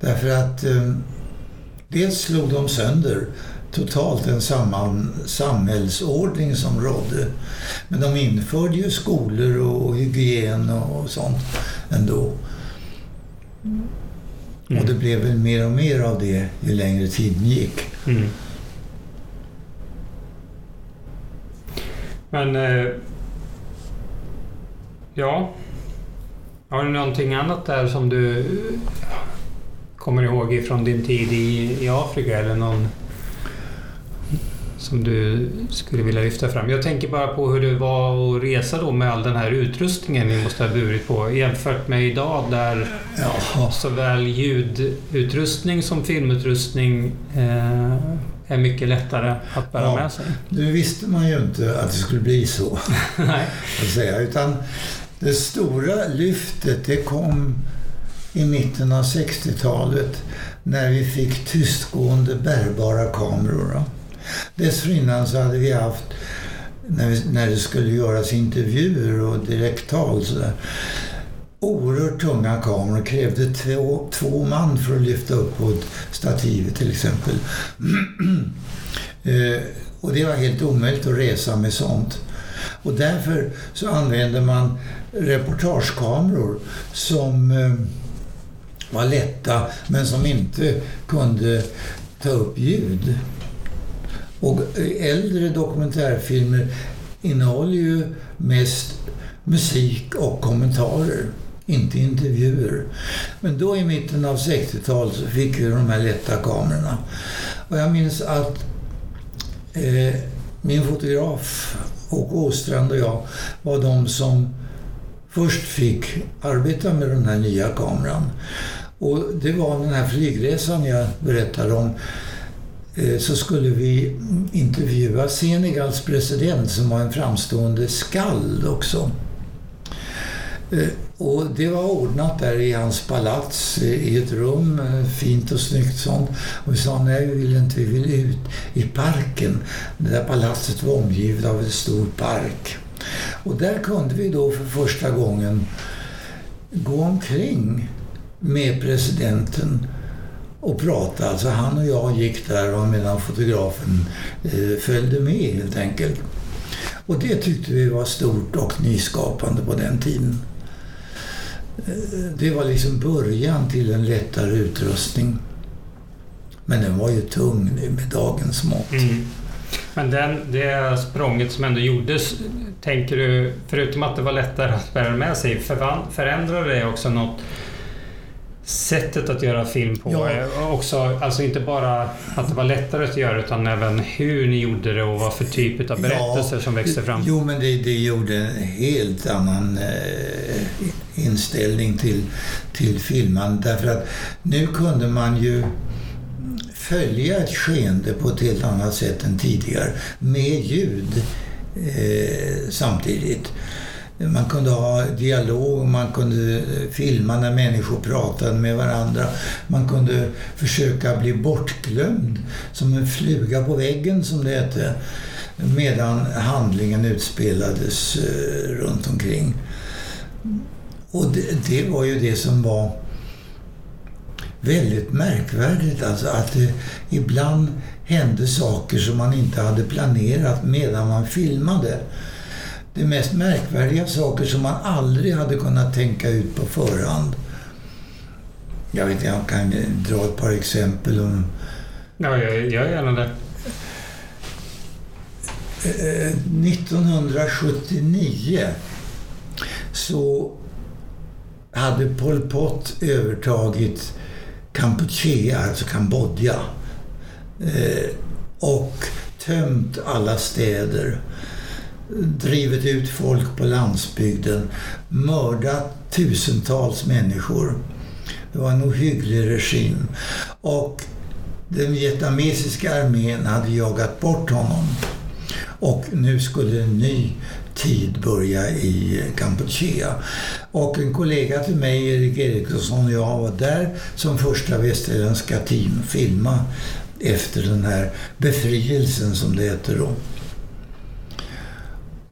Därför att eh, dels slog de sönder totalt en samman, samhällsordning som rådde. Men de införde ju skolor och hygien och sånt ändå. Och det blev väl mer och mer av det ju längre tiden gick. Mm. Men... Eh, ja. Har du någonting annat där som du kommer ihåg ifrån din tid i, i Afrika eller någon som du skulle vilja lyfta fram? Jag tänker bara på hur det var att resa då med all den här utrustningen ni måste ha burit på jämfört med idag där Ja, såväl ljudutrustning som filmutrustning eh, är mycket lättare att bära Ja. med sig. Nu visste man ju inte att det skulle bli så. Nej. att säga. Utan det stora lyftet det kom i mitten av 60-talet när vi fick tystgående bärbara kameror. Då. Dessförinnan så hade vi haft, när, vi, när det skulle göras intervjuer och direkttal så där, oerhört tunga kameror krävde två, två man för att lyfta upp på ett stativ till exempel. eh, och det var helt omöjligt att resa med sånt. Och därför så använde man reportagekameror som eh, var lätta men som inte kunde ta upp ljud. Och eh, äldre dokumentärfilmer innehåller ju mest musik och kommentarer, inte intervjuer. Men då i mitten av 60-talet så fick vi de här lätta kamerorna. Och jag minns att eh, min fotograf Åke Åstrand och jag var de som först fick arbeta med den här nya kameran. Och det var den här flygresan jag berättade om. Eh, så skulle vi intervjua Senegals president som var en framstående skald också. Eh, och det var ordnat där i hans palats, i ett rum, eh, fint och snyggt sånt. Och vi sa nej, vi vill inte, vi vill ut i parken. Det där palatset var omgivet av en stor park. Och där kunde vi då för första gången gå omkring med presidenten och prata. Alltså han och jag gick där och medan fotografen eh, följde med helt enkelt. Och det tyckte vi var stort och nyskapande på den tiden. Det var liksom början till en lättare utrustning. Men den var ju tung nu med dagens mått. Mm. Men den, det språnget som ändå gjordes, tänker du, förutom att det var lättare att bära med sig, förändrade det också något sättet att göra film på? Ja. Eh, Också, alltså inte bara att det var lättare att göra utan även hur ni gjorde det och vad för typ av berättelser som växte fram? Jo, men det, det gjorde en helt annan eh, inställning till, till filmen. Därför att nu kunde man ju följa ett skeende på ett helt annat sätt än tidigare med ljud eh, samtidigt. Man kunde ha dialog, man kunde eh, filma när människor pratade med varandra. Man kunde försöka bli bortglömd, som en fluga på väggen som det hette, medan handlingen utspelades eh, runt omkring. Och det, det var ju det som var väldigt märkvärdigt, alltså att det ibland hände saker som man inte hade planerat medan man filmade. Det mest märkvärdiga saker som man aldrig hade kunnat tänka ut på förhand. Jag vet inte, jag kan dra ett par exempel. Om, Ja, jag gör gärna det. eh, 1979 så hade Pol Pot övertagit Kampuchea, alltså Kambodja. Eh, och tömt alla städer. Drivit ut folk på landsbygden. Mördat tusentals människor. Det var en ohygglig regim. Och den vietnamesiska armén hade jagat bort honom. Och nu skulle en ny tid börja i Kampuchea. Och en kollega till mig, Erik Eriksson och jag var där som första västerländska team filma efter den här befrielsen som det heter då.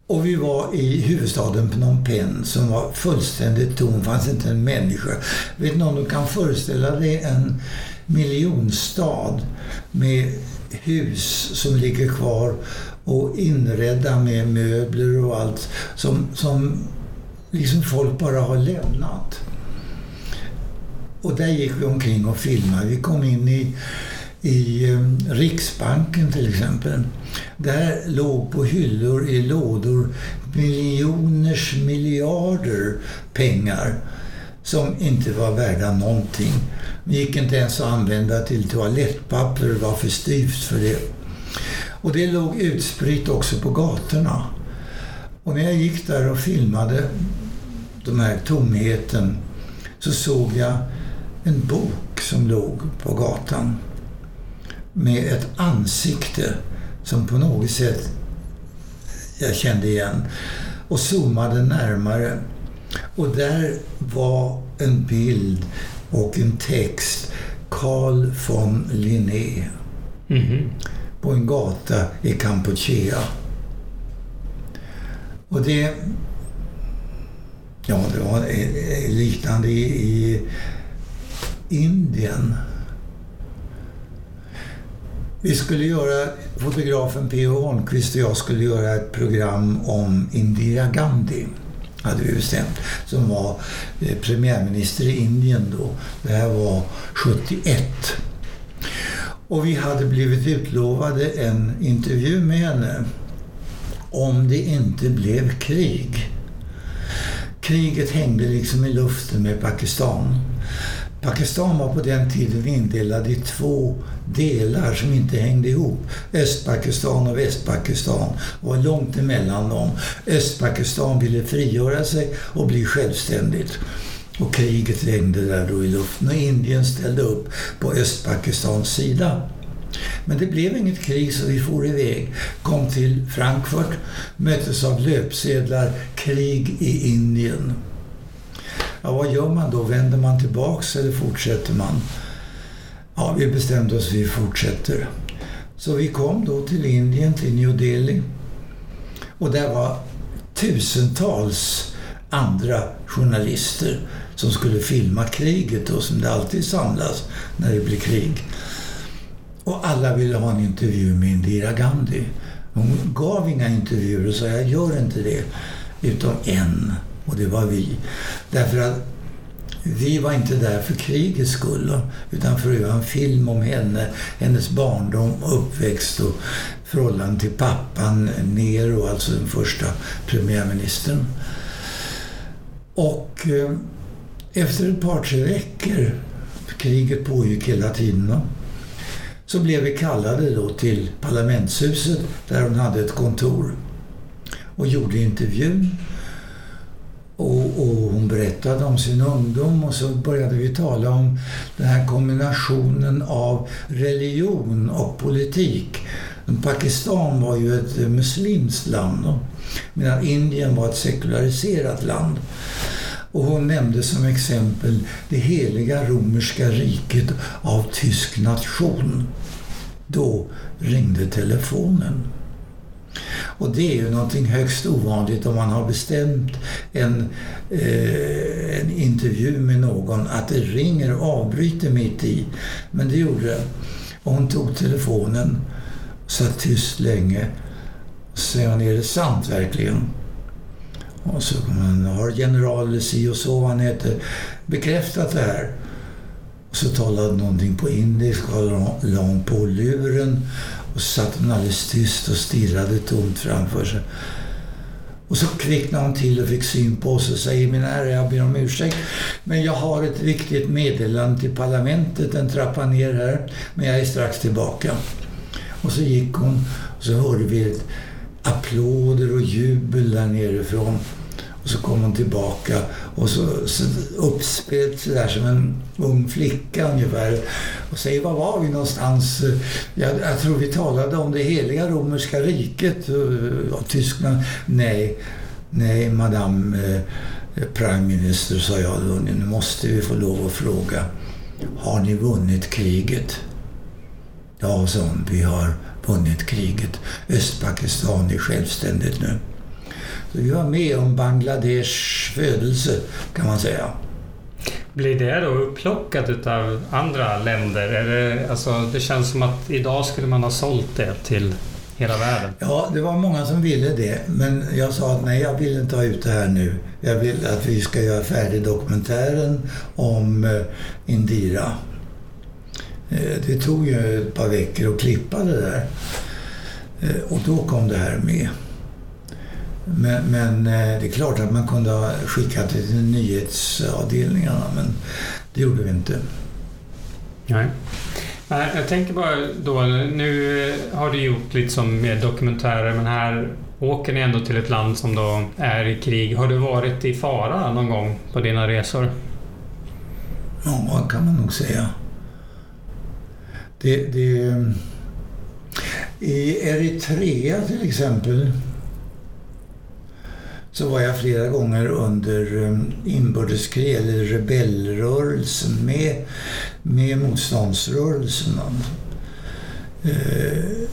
Och vi var i huvudstaden Phnom Penh som var fullständigt tom. Det fanns inte en människa. Vet ni om du kan föreställa dig en miljonstad med hus som ligger kvar och inredda med möbler och allt som, som liksom folk bara har lämnat. Och där gick vi omkring och filmade. Vi kom in i i eh, Riksbanken till exempel. Där låg på hyllor i lådor miljoners miljarder pengar som inte var värda någonting. Det gick inte ens att använda till toalettpapper, det var för styvt för det. Och det låg utspritt också på gatorna. Och när jag gick där och filmade den här tomheten så såg jag en bok som låg på gatan med ett ansikte som på något sätt jag kände igen och zoomade närmare. Och där var en bild och en text. Carl von Linné. Mm -hmm. På en gata i Kampuchea. Och det... Ja, det var liknande i, i Indien. Vi skulle göra, fotografen P.O. Holmqvist och jag skulle göra ett program om Indira Gandhi hade vi bestämt, som var eh, premiärminister i Indien då. Det här var 71. Och vi hade blivit utlovade en intervju med henne om det inte blev krig. Kriget hängde liksom i luften med Pakistan. Pakistan var på den tiden indelad i två delar som inte hängde ihop. Östpakistan och Västpakistan var långt emellan dem. Östpakistan ville frigöra sig och bli självständigt. Och kriget hängde där då i luften och Indien ställde upp på Östpakistans sida. Men det blev inget krig så vi for iväg. Kom till Frankfurt, möttes av löpsedlar krig i Indien. Ja, vad gör man då? Vänder man tillbaks eller fortsätter man? Ja, vi bestämde oss, vi fortsätter. Så vi kom då till Indien, till New Delhi. Och där var tusentals andra journalister som skulle filma kriget och som det alltid samlas när det blir krig. Och alla ville ha en intervju med Indira Gandhi. Hon gav inga intervjuer och sa jag gör inte det. Utom en och det var vi. Därför att vi var inte där för krigets skull utan för att göra en film om henne, hennes barndom, uppväxt och förhållande till pappan Nero, alltså den första premiärministern. Och eh, efter ett par, tre veckor, kriget pågick hela tiden, så blev vi kallade då till parlamentshuset där hon hade ett kontor och gjorde intervjun. Och, och, hon berättade om sin ungdom och så började vi tala om den här kombinationen av religion och politik. Pakistan var ju ett muslimskt land då, medan Indien var ett sekulariserat land. Och hon nämnde som exempel det heliga romerska riket av tysk nation. Då ringde telefonen. Och det är ju någonting högst ovanligt om man har bestämt en, eh, en intervju med någon att det ringer och avbryter mitt i. Men det gjorde det. Och hon tog telefonen satt tyst länge. Och är det sant verkligen? Och så har general si och så, han heter, bekräftat det här. Och så talade någonting på indiska och la hon på luren och så satt hon alldeles tyst och stirrade tomt framför sig. Och så kvicknade hon till och fick syn på oss och säger min herre, jag ber om ursäkt. Men jag har ett viktigt meddelande till parlamentet en trappa ner här. Men jag är strax tillbaka. Och så gick hon och så hörde vi ett applåder och jubel där nerifrån. Och så kom hon tillbaka och så, så uppspelt sådär som en ung flicka ungefär. Och säger, var var vi någonstans? Jag, jag tror vi talade om det heliga romerska riket eh, och, och Tyskland. Nej, nej madame eh, Prime Minister, sa jag då. Nu måste vi få lov att fråga. Har ni vunnit kriget? Ja, sa hon, vi har vunnit kriget. Östpakistan är självständigt nu. Så vi var med om Bangladesh födelse, kan man säga. Blir det då upplockat av andra länder? Är det, alltså, det känns som att idag skulle man ha sålt det till hela världen. Ja, det var många som ville det. Men jag sa att nej, jag vill inte ha ut det här nu. Jag vill att vi ska göra färdig dokumentären om eh, Indira. Eh, det tog ju ett par veckor att klippa det där. Eh, och då kom det här med. Men, men, det är klart att man kunde ha skickat det till nyhetsavdelningarna, men det gjorde vi inte. Nej. Jag tänker bara då, nu har du gjort lite som mer dokumentärer, men här åker ni ändå till ett land som då är i krig. Har du varit i fara någon gång på dina resor? Ja, kan man nog säga. Det, det, I Eritrea till exempel så var jag flera gånger under um, inbördeskrig eller rebellrörelsen med, med motståndsrörelsen. Eh,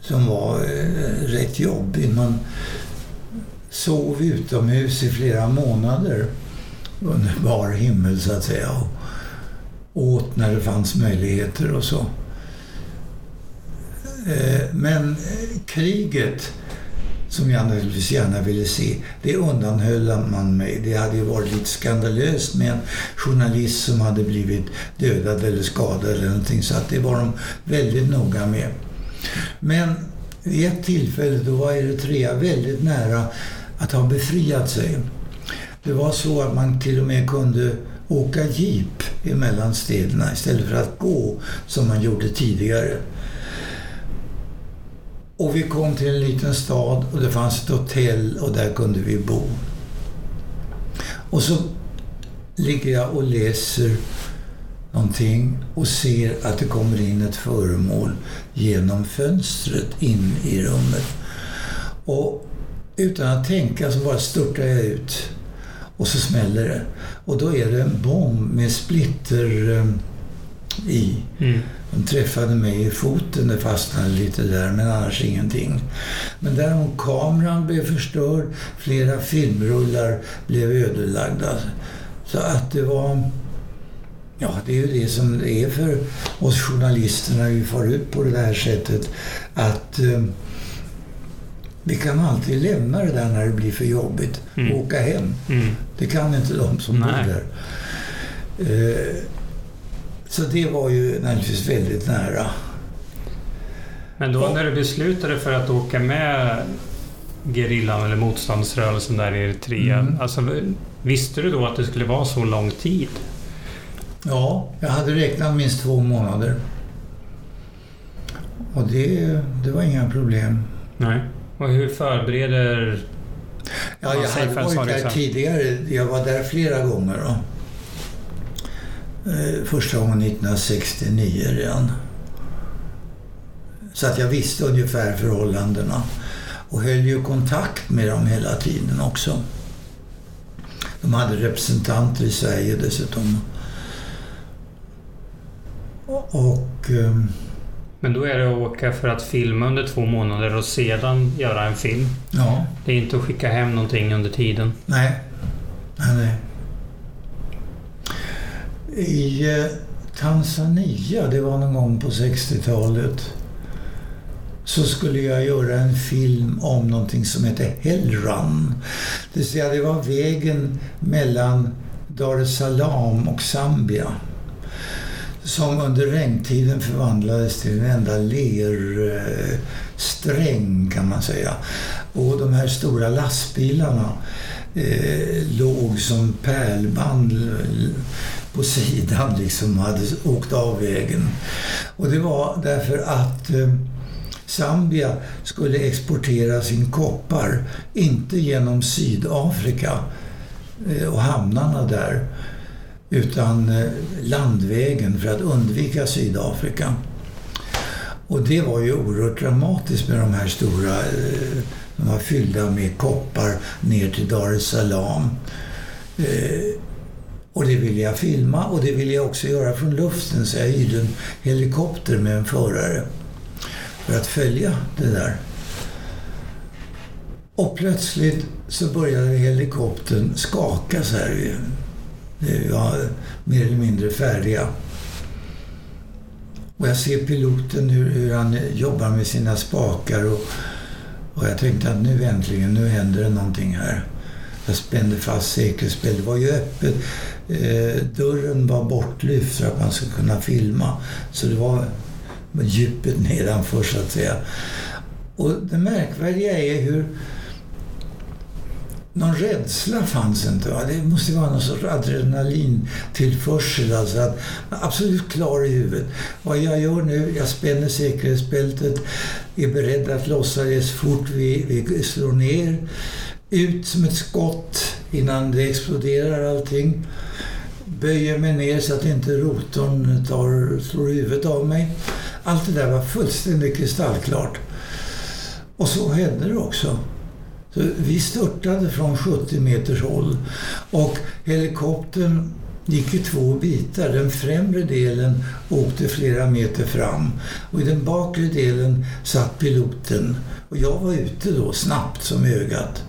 som var eh, rätt jobbig. Man sov utomhus i flera månader under bar himmel så att säga. Och åt när det fanns möjligheter och så. Eh, men eh, kriget som jag naturligtvis gärna ville se. Det undanhöll man mig. Det hade ju varit lite skandalöst med en journalist som hade blivit dödad eller skadad eller någonting. Så att det var de väldigt noga med. Men vid ett tillfälle då var Eritrea väldigt nära att ha befriat sig. Det var så att man till och med kunde åka jeep emellan städerna istället för att gå som man gjorde tidigare. Och vi kom till en liten stad och det fanns ett hotell och där kunde vi bo. Och så ligger jag och läser någonting och ser att det kommer in ett föremål genom fönstret in i rummet. Och utan att tänka så bara störtar jag ut och så smäller det. Och då är det en bomb med splitter eh, i. Mm. De träffade mig i foten, det fastnade lite där, men annars ingenting. Men däremot kameran blev förstörd, flera filmrullar blev ödelagda. Så att det var... Ja, det är ju det som det är för oss journalister när vi far ut på det här sättet. Att eh, vi kan alltid lämna det där när det blir för jobbigt mm. och åka hem. Mm. Det kan inte de som Nej. bor där. Eh, så det var ju naturligtvis väldigt nära. Men då när du beslutade för att åka med gerillan eller motståndsrörelsen där i Eritrea, mm. alltså, visste du då att det skulle vara så lång tid? Ja, jag hade räknat minst två månader. Och det, det var inga problem. Nej. Och hur förbereder Ja, jag hade varit där tidigare. Jag var där flera gånger. Då. Eh, första gången 1969 redan. Så att jag visste ungefär förhållandena och höll ju kontakt med dem hela tiden också. De hade representanter i Sverige dessutom. Och... Ehm, Men då är det att åka för att filma under två månader och sedan göra en film? Ja. Det är inte att skicka hem någonting under tiden? Nej. Nej, nej. I eh, Tanzania, det var någon gång på 60-talet, så skulle jag göra en film om någonting som heter Hellrun. Det vill säga, det var vägen mellan Dar es Salaam och Zambia som under regntiden förvandlades till en enda lersträng kan man säga. Och de här stora lastbilarna eh, låg som pärlband på sidan liksom hade åkt av vägen. Och det var därför att eh, Zambia skulle exportera sin koppar, inte genom Sydafrika eh, och hamnarna där, utan eh, landvägen för att undvika Sydafrika. Och det var ju oerhört dramatiskt med de här stora, eh, de var fyllda med koppar ner till Dar es Salaam. Eh, och det ville jag filma och det ville jag också göra från luften så jag hyrde en helikopter med en förare för att följa det där. Och plötsligt så började helikoptern skaka så här. Vi var mer eller mindre färdiga. Och jag ser piloten hur, hur han jobbar med sina spakar och, och jag tänkte att nu äntligen, nu händer det någonting här. Jag spände fast säkerhetsbältet. Det var ju öppet. Eh, dörren var bortlyft för att man skulle kunna filma. Så det var djupet nedanför så att säga. Och det märkvärdiga är hur någon rädsla fanns inte. Va? Det måste vara någon sorts adrenalintillförsel. Alltså att absolut klar i huvudet. Vad jag gör nu, jag spänner säkerhetsbältet, är beredd att lossa det så fort vi, vi slår ner. Ut som ett skott innan det exploderar allting. Böjer mig ner så att inte rotorn tar, slår huvudet av mig. Allt det där var fullständigt kristallklart. Och så hände det också. Så vi störtade från 70 meters håll och helikoptern gick i två bitar. Den främre delen åkte flera meter fram och i den bakre delen satt piloten. Och jag var ute då snabbt som ögat.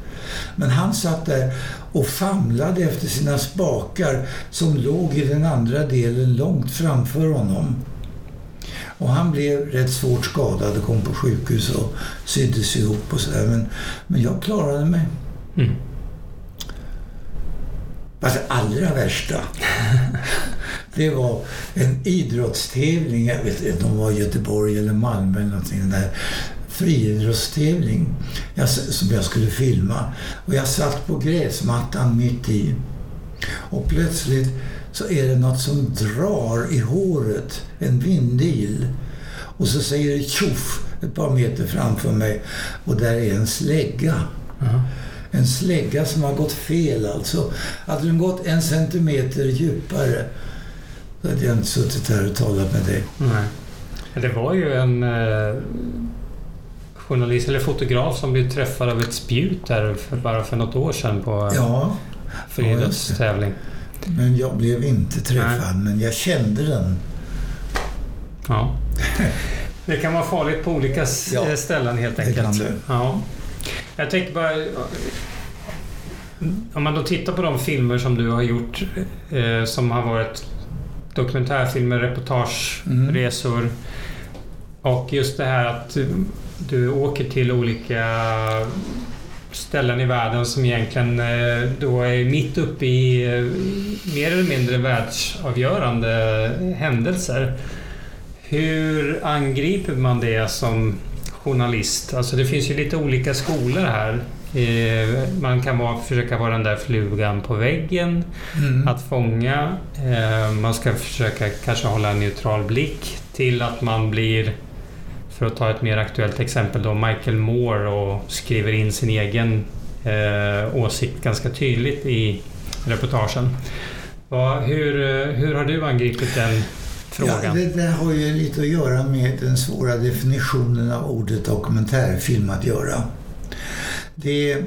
Men han satt där och famlade efter sina spakar som låg i den andra delen långt framför honom. Och han blev rätt svårt skadad och kom på sjukhus och syddes ihop och sådär. Men, men jag klarade mig. Mm. Fast det allra värsta, det var en idrottstävling. Jag vet inte om det var Göteborg eller Malmö eller någonting. Där friidrottstävling jag, som jag skulle filma. Och jag satt på gräsmattan mitt i. Och plötsligt så är det något som drar i håret, en vindil. Och så säger det tjoff ett par meter framför mig och där är en slägga. Uh-huh. En slägga som har gått fel alltså. Hade den gått en centimeter djupare så hade jag inte suttit här och talat med dig. Nej. Det var ju en eh, journalist eller fotograf som blev träffad av ett spjut där för, bara för något år sedan på ja, friidrottstävling. Men jag blev inte träffad, Nej. men jag kände den. Ja. Det kan vara farligt på olika ja, ställen helt enkelt. Ja. Jag tänkte bara... Om man då tittar på de filmer som du har gjort eh, som har varit dokumentärfilmer, reportageresor mm. och just det här att du åker till olika ställen i världen som egentligen eh, då är mitt uppe i eh, mer eller mindre världsavgörande händelser. Hur angriper man det som journalist? Alltså det finns ju lite olika skolor här. Eh, man kan vara, försöka vara den där flugan på väggen, mm. att fånga. Man ska försöka kanske hålla en neutral blick till att man blir för att ta ett mer aktuellt exempel då, Michael Moore och skriver in sin egen eh, åsikt ganska tydligt i reportagen. Va, hur, eh, hur har du angripit den frågan? Ja, det där har ju lite att göra med den svåra definitionen av ordet dokumentärfilm att göra. Det är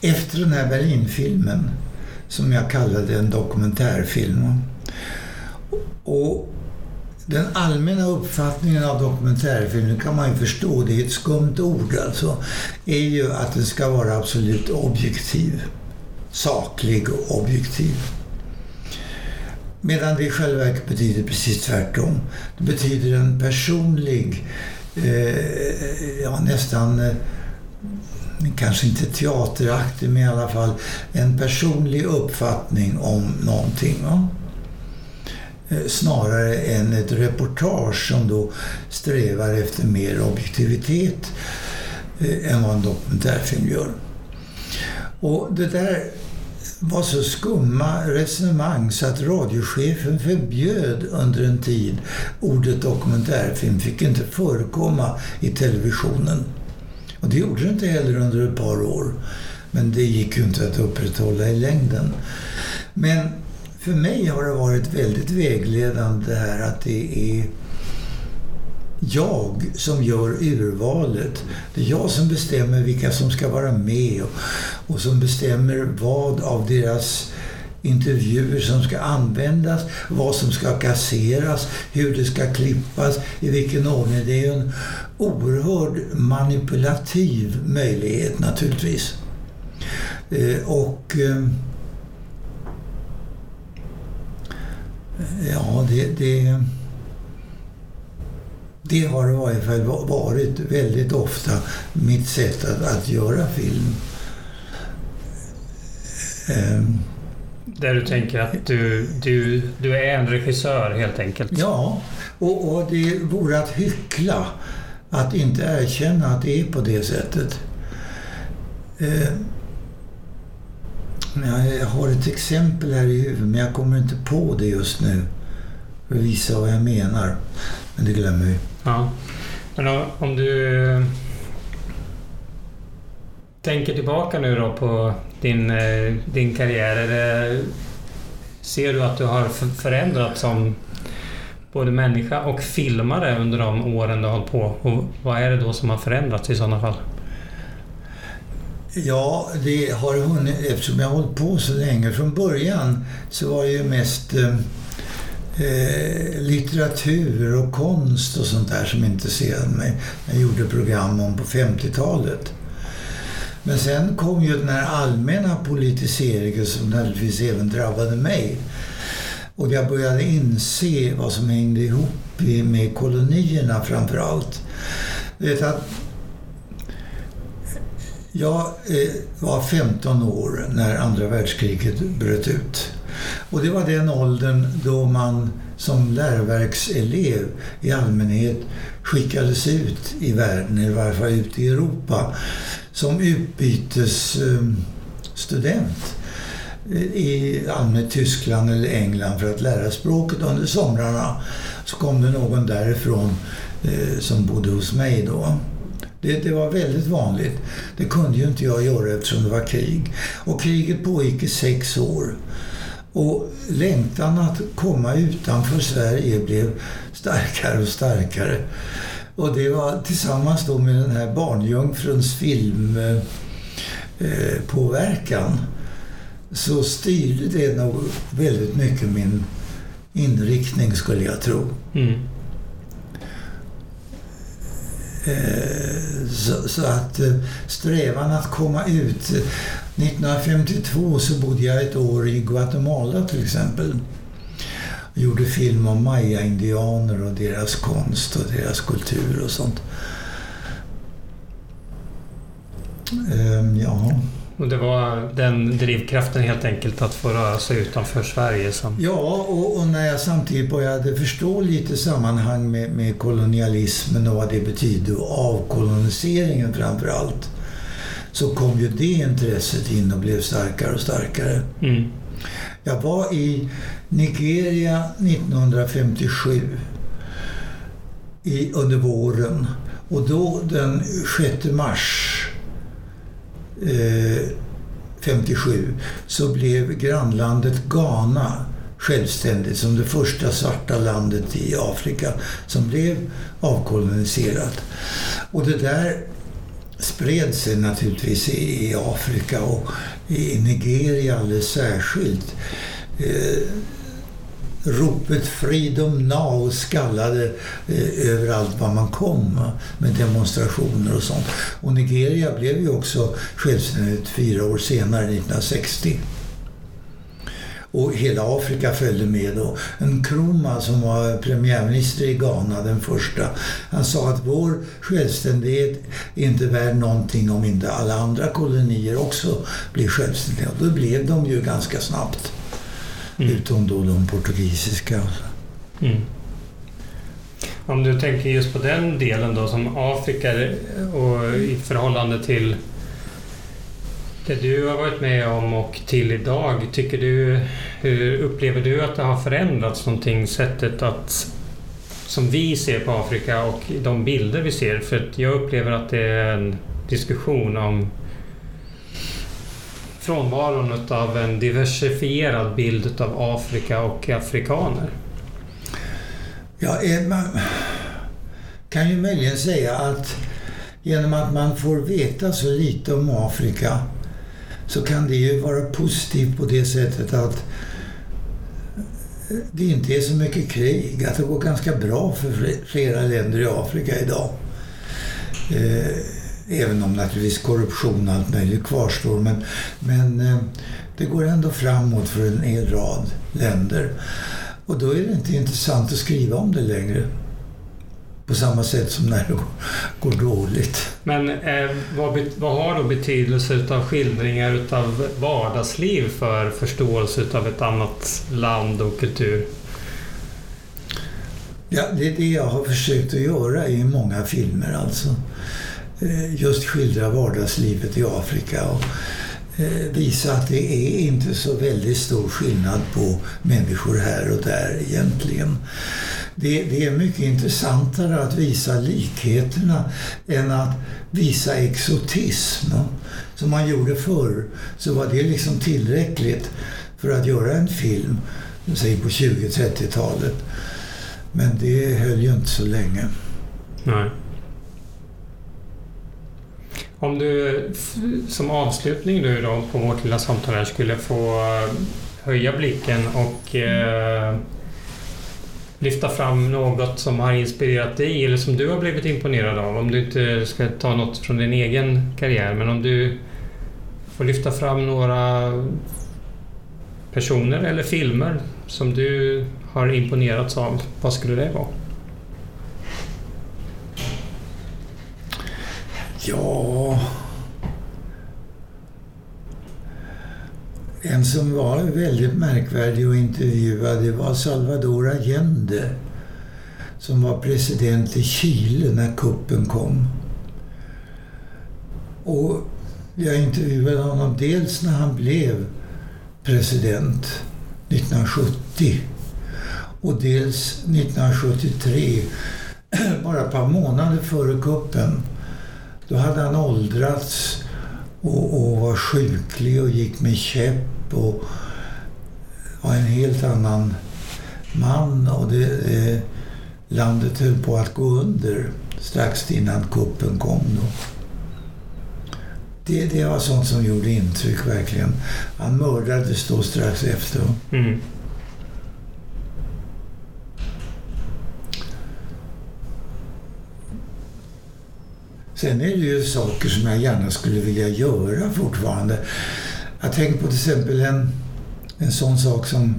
efter den här Berlinfilmen som jag kallade en dokumentärfilm. Och den allmänna uppfattningen av dokumentärfilm, kan man ju förstå, det är ett skumt ord alltså, är ju att den ska vara absolut objektiv. Saklig och objektiv. Medan det i själva verket betyder precis tvärtom. Det betyder en personlig, eh, ja nästan, eh, kanske inte teateraktig, men i alla fall en personlig uppfattning om någonting. Va? Eh, snarare än ett reportage som då strävar efter mer objektivitet eh, än vad en dokumentärfilm gör. Och det där var så skumma resonemang så att radiochefen förbjöd under en tid ordet dokumentärfilm fick inte förekomma i televisionen. Och det gjorde det inte heller under ett par år. Men det gick ju inte att upprätthålla i längden. Men för mig har det varit väldigt vägledande det här att det är jag som gör urvalet. Det är jag som bestämmer vilka som ska vara med och, och som bestämmer vad av deras intervjuer som ska användas, vad som ska kasseras, hur det ska klippas, i vilken ordning. Det är en oerhörd manipulativ möjlighet naturligtvis. Eh, och eh, ja, det, det det har i varje fall varit väldigt ofta mitt sätt att, att göra film. Um, Där du tänker att du, du, du är en regissör helt enkelt? Ja, och, och det vore att hyckla att inte erkänna att det är på det sättet. Jag har ett exempel här i huvudet men jag kommer inte på det just nu. För att visa vad jag menar. Men det glömmer vi. Ja. Men om du eh, tänker tillbaka nu då på din, eh, din karriär. Det, ser du att du har förändrats som både människa och filmare under de åren du har hållit på? Och vad är det då som har förändrats i sådana fall? Ja, det har hunnit, eftersom jag har hållit på så länge. Från början så var det ju mest eh, eh litteratur och konst och sånt där som intresserade mig. Jag gjorde program om på 50-talet. Men sen kom ju den här allmänna politiseringen som naturligtvis även drabbade mig. Och jag började inse vad som hängde ihop med kolonierna framför allt. Vet att jag eh, var 15 år när andra världskriget bröt ut. Och det var den åldern då man som läroverkselev i allmänhet skickades ut i världen, i varje fall ut i Europa, som utbytesstudent eh, i allmänhet Tyskland eller England för att lära språket under somrarna. Så kom det någon därifrån eh, som bodde hos mig då. Det, det, var väldigt vanligt. Det kunde ju inte jag göra eftersom det var krig. Och kriget pågick i sex år. Och längtan att komma utanför Sverige blev starkare och starkare. Och det var tillsammans då med den här barnjungfruns filmpåverkan eh, så styrde det nog väldigt mycket min inriktning skulle jag tro. Mm. Eh, så, så, att eh, strävan att komma ut eh, 1952 så bodde jag ett år i Guatemala till exempel. Jag gjorde film om maya-indianer och deras konst och deras kultur och sånt. Ehm, ja. Och det var den drivkraften helt enkelt att få röra sig utanför Sverige? Som... Ja, och, och, när jag samtidigt började förstå lite sammanhang med, med kolonialismen och vad det betyder och avkoloniseringen framför allt så kom ju det intresset in och blev starkare och starkare. Mm. Jag var i Nigeria 1957 i, under våren och då den 6 mars Eh, 57 så blev grannlandet Ghana självständigt som det första svarta landet i Afrika som blev avkoloniserat. Och det där spred sig naturligtvis i, Afrika och i Nigeria alldeles särskilt. Eh, Ropet Freedom Now skallade eh, överallt var man kom med demonstrationer och sånt. Och Nigeria blev ju också självständigt fyra år senare, 1960. Och hela Afrika följde med. då. En Nkrumah som var premiärminister i Ghana, den första, han sa att vår självständighet är inte värd någonting om inte alla andra kolonier också blir självständiga. Och då blev de ju ganska snabbt. Mm. Utom då de portugisiska. Mm. Om du tänker just på den delen då som Afrika och i förhållande till Det du har varit med om och till idag, tycker du, hur upplever du att det har förändrats någonting, sättet att som vi ser på Afrika och de bilder vi ser? För jag upplever att det är en diskussion om frånvaron av en diversifierad bild av Afrika och afrikaner. Ja, eh, man kan ju möjligen säga att genom att man får veta så lite om Afrika så kan det ju vara positivt på det sättet att det inte är så mycket krig, att det går ganska bra för flera länder i Afrika idag. Eh, Även om naturligtvis korruption och allt möjligt kvarstår. Men, men eh, det går ändå framåt för en hel rad länder. Och då är det inte intressant att skriva om det längre. På samma sätt som när det går, går dåligt. Men eh, vad, vad, har då betydelse utav skildringar utav vardagsliv för förståelse utav ett annat land och kultur? Ja, det är det jag har försökt att göra i många filmer alltså. Eh, just skildra vardagslivet i Afrika och eh, visa att det är inte så väldigt stor skillnad på människor här och där egentligen. Det, det, är mycket intressantare att visa likheterna än att visa exotism. Som man gjorde förr så var det liksom tillräckligt för att göra en film, säg på 20-30-talet. Men det höll ju inte så länge. Nej. Om du som avslutning nu då på vårt lilla samtal här skulle få eh, höja blicken och eh, lyfta fram något som har inspirerat dig eller som du har blivit imponerad av. Om du inte ska ta något från din egen karriär, men om du får lyfta fram några personer eller filmer som du har imponerats av. Vad skulle det vara? Ja... En som var väldigt märkvärdig att intervjua det var Salvador Allende som var president i Chile när kuppen kom. Och jag intervjuade honom dels när han blev president 1970 och dels 1973, bara ett par månader före kuppen. Då hade han åldrats och, och var sjuklig och gick med käpp och var en helt annan man. Och det, eh, landet höll på att gå under strax innan kuppen kom. Då. Det, det var sånt som gjorde intryck verkligen. Han mördades då strax efter. Mm. Sen är det ju saker som jag gärna skulle vilja göra fortfarande. Jag tänker på till exempel en, en sån sak som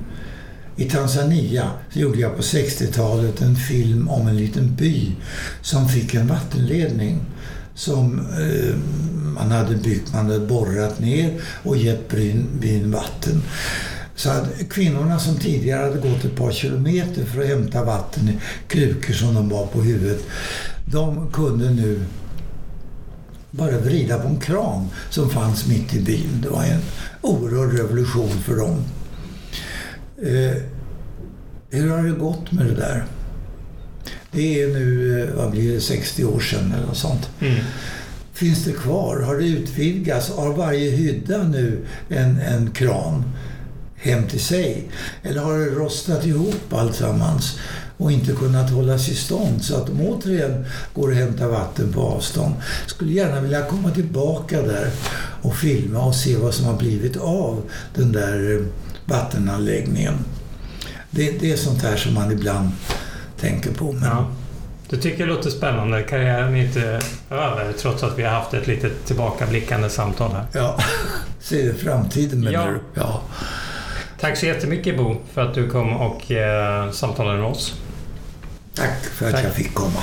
i Tanzania så gjorde jag på 60-talet en film om en liten by som fick en vattenledning som eh, man hade byggt, man hade borrat ner och gett byn, byn vatten. Så att kvinnorna som tidigare hade gått ett par kilometer för att hämta vatten i krukor som de var på huvudet, de kunde nu bara vrida på en kran som fanns mitt i byn. Det var en oerhörd revolution för dem. Eh, hur har det gått med det där? Det är nu, eh, vad blir det, 60 år sedan eller något sånt. Mm. Finns det kvar? Har det utvidgats? Har varje hydda nu en, en kran hem till sig? Eller har det rostat ihop alltsammans? Och inte kunnat hållas i stånd så att de återigen går och hämtar vatten på avstånd. Skulle gärna vilja komma tillbaka där och filma och se vad som har blivit av den där eh, vattenanläggningen. Det, det är sånt här som man ibland tänker på. Men... Ja. Du tycker det låter spännande. Karriären är inte över trots att vi har haft ett litet tillbakablickande samtal här. Ja, ser framtiden menar ja. du? Ja. Tack så jättemycket Bo för att du kom och eh, samtalade med oss. Tack för att Tack. jag fick komma.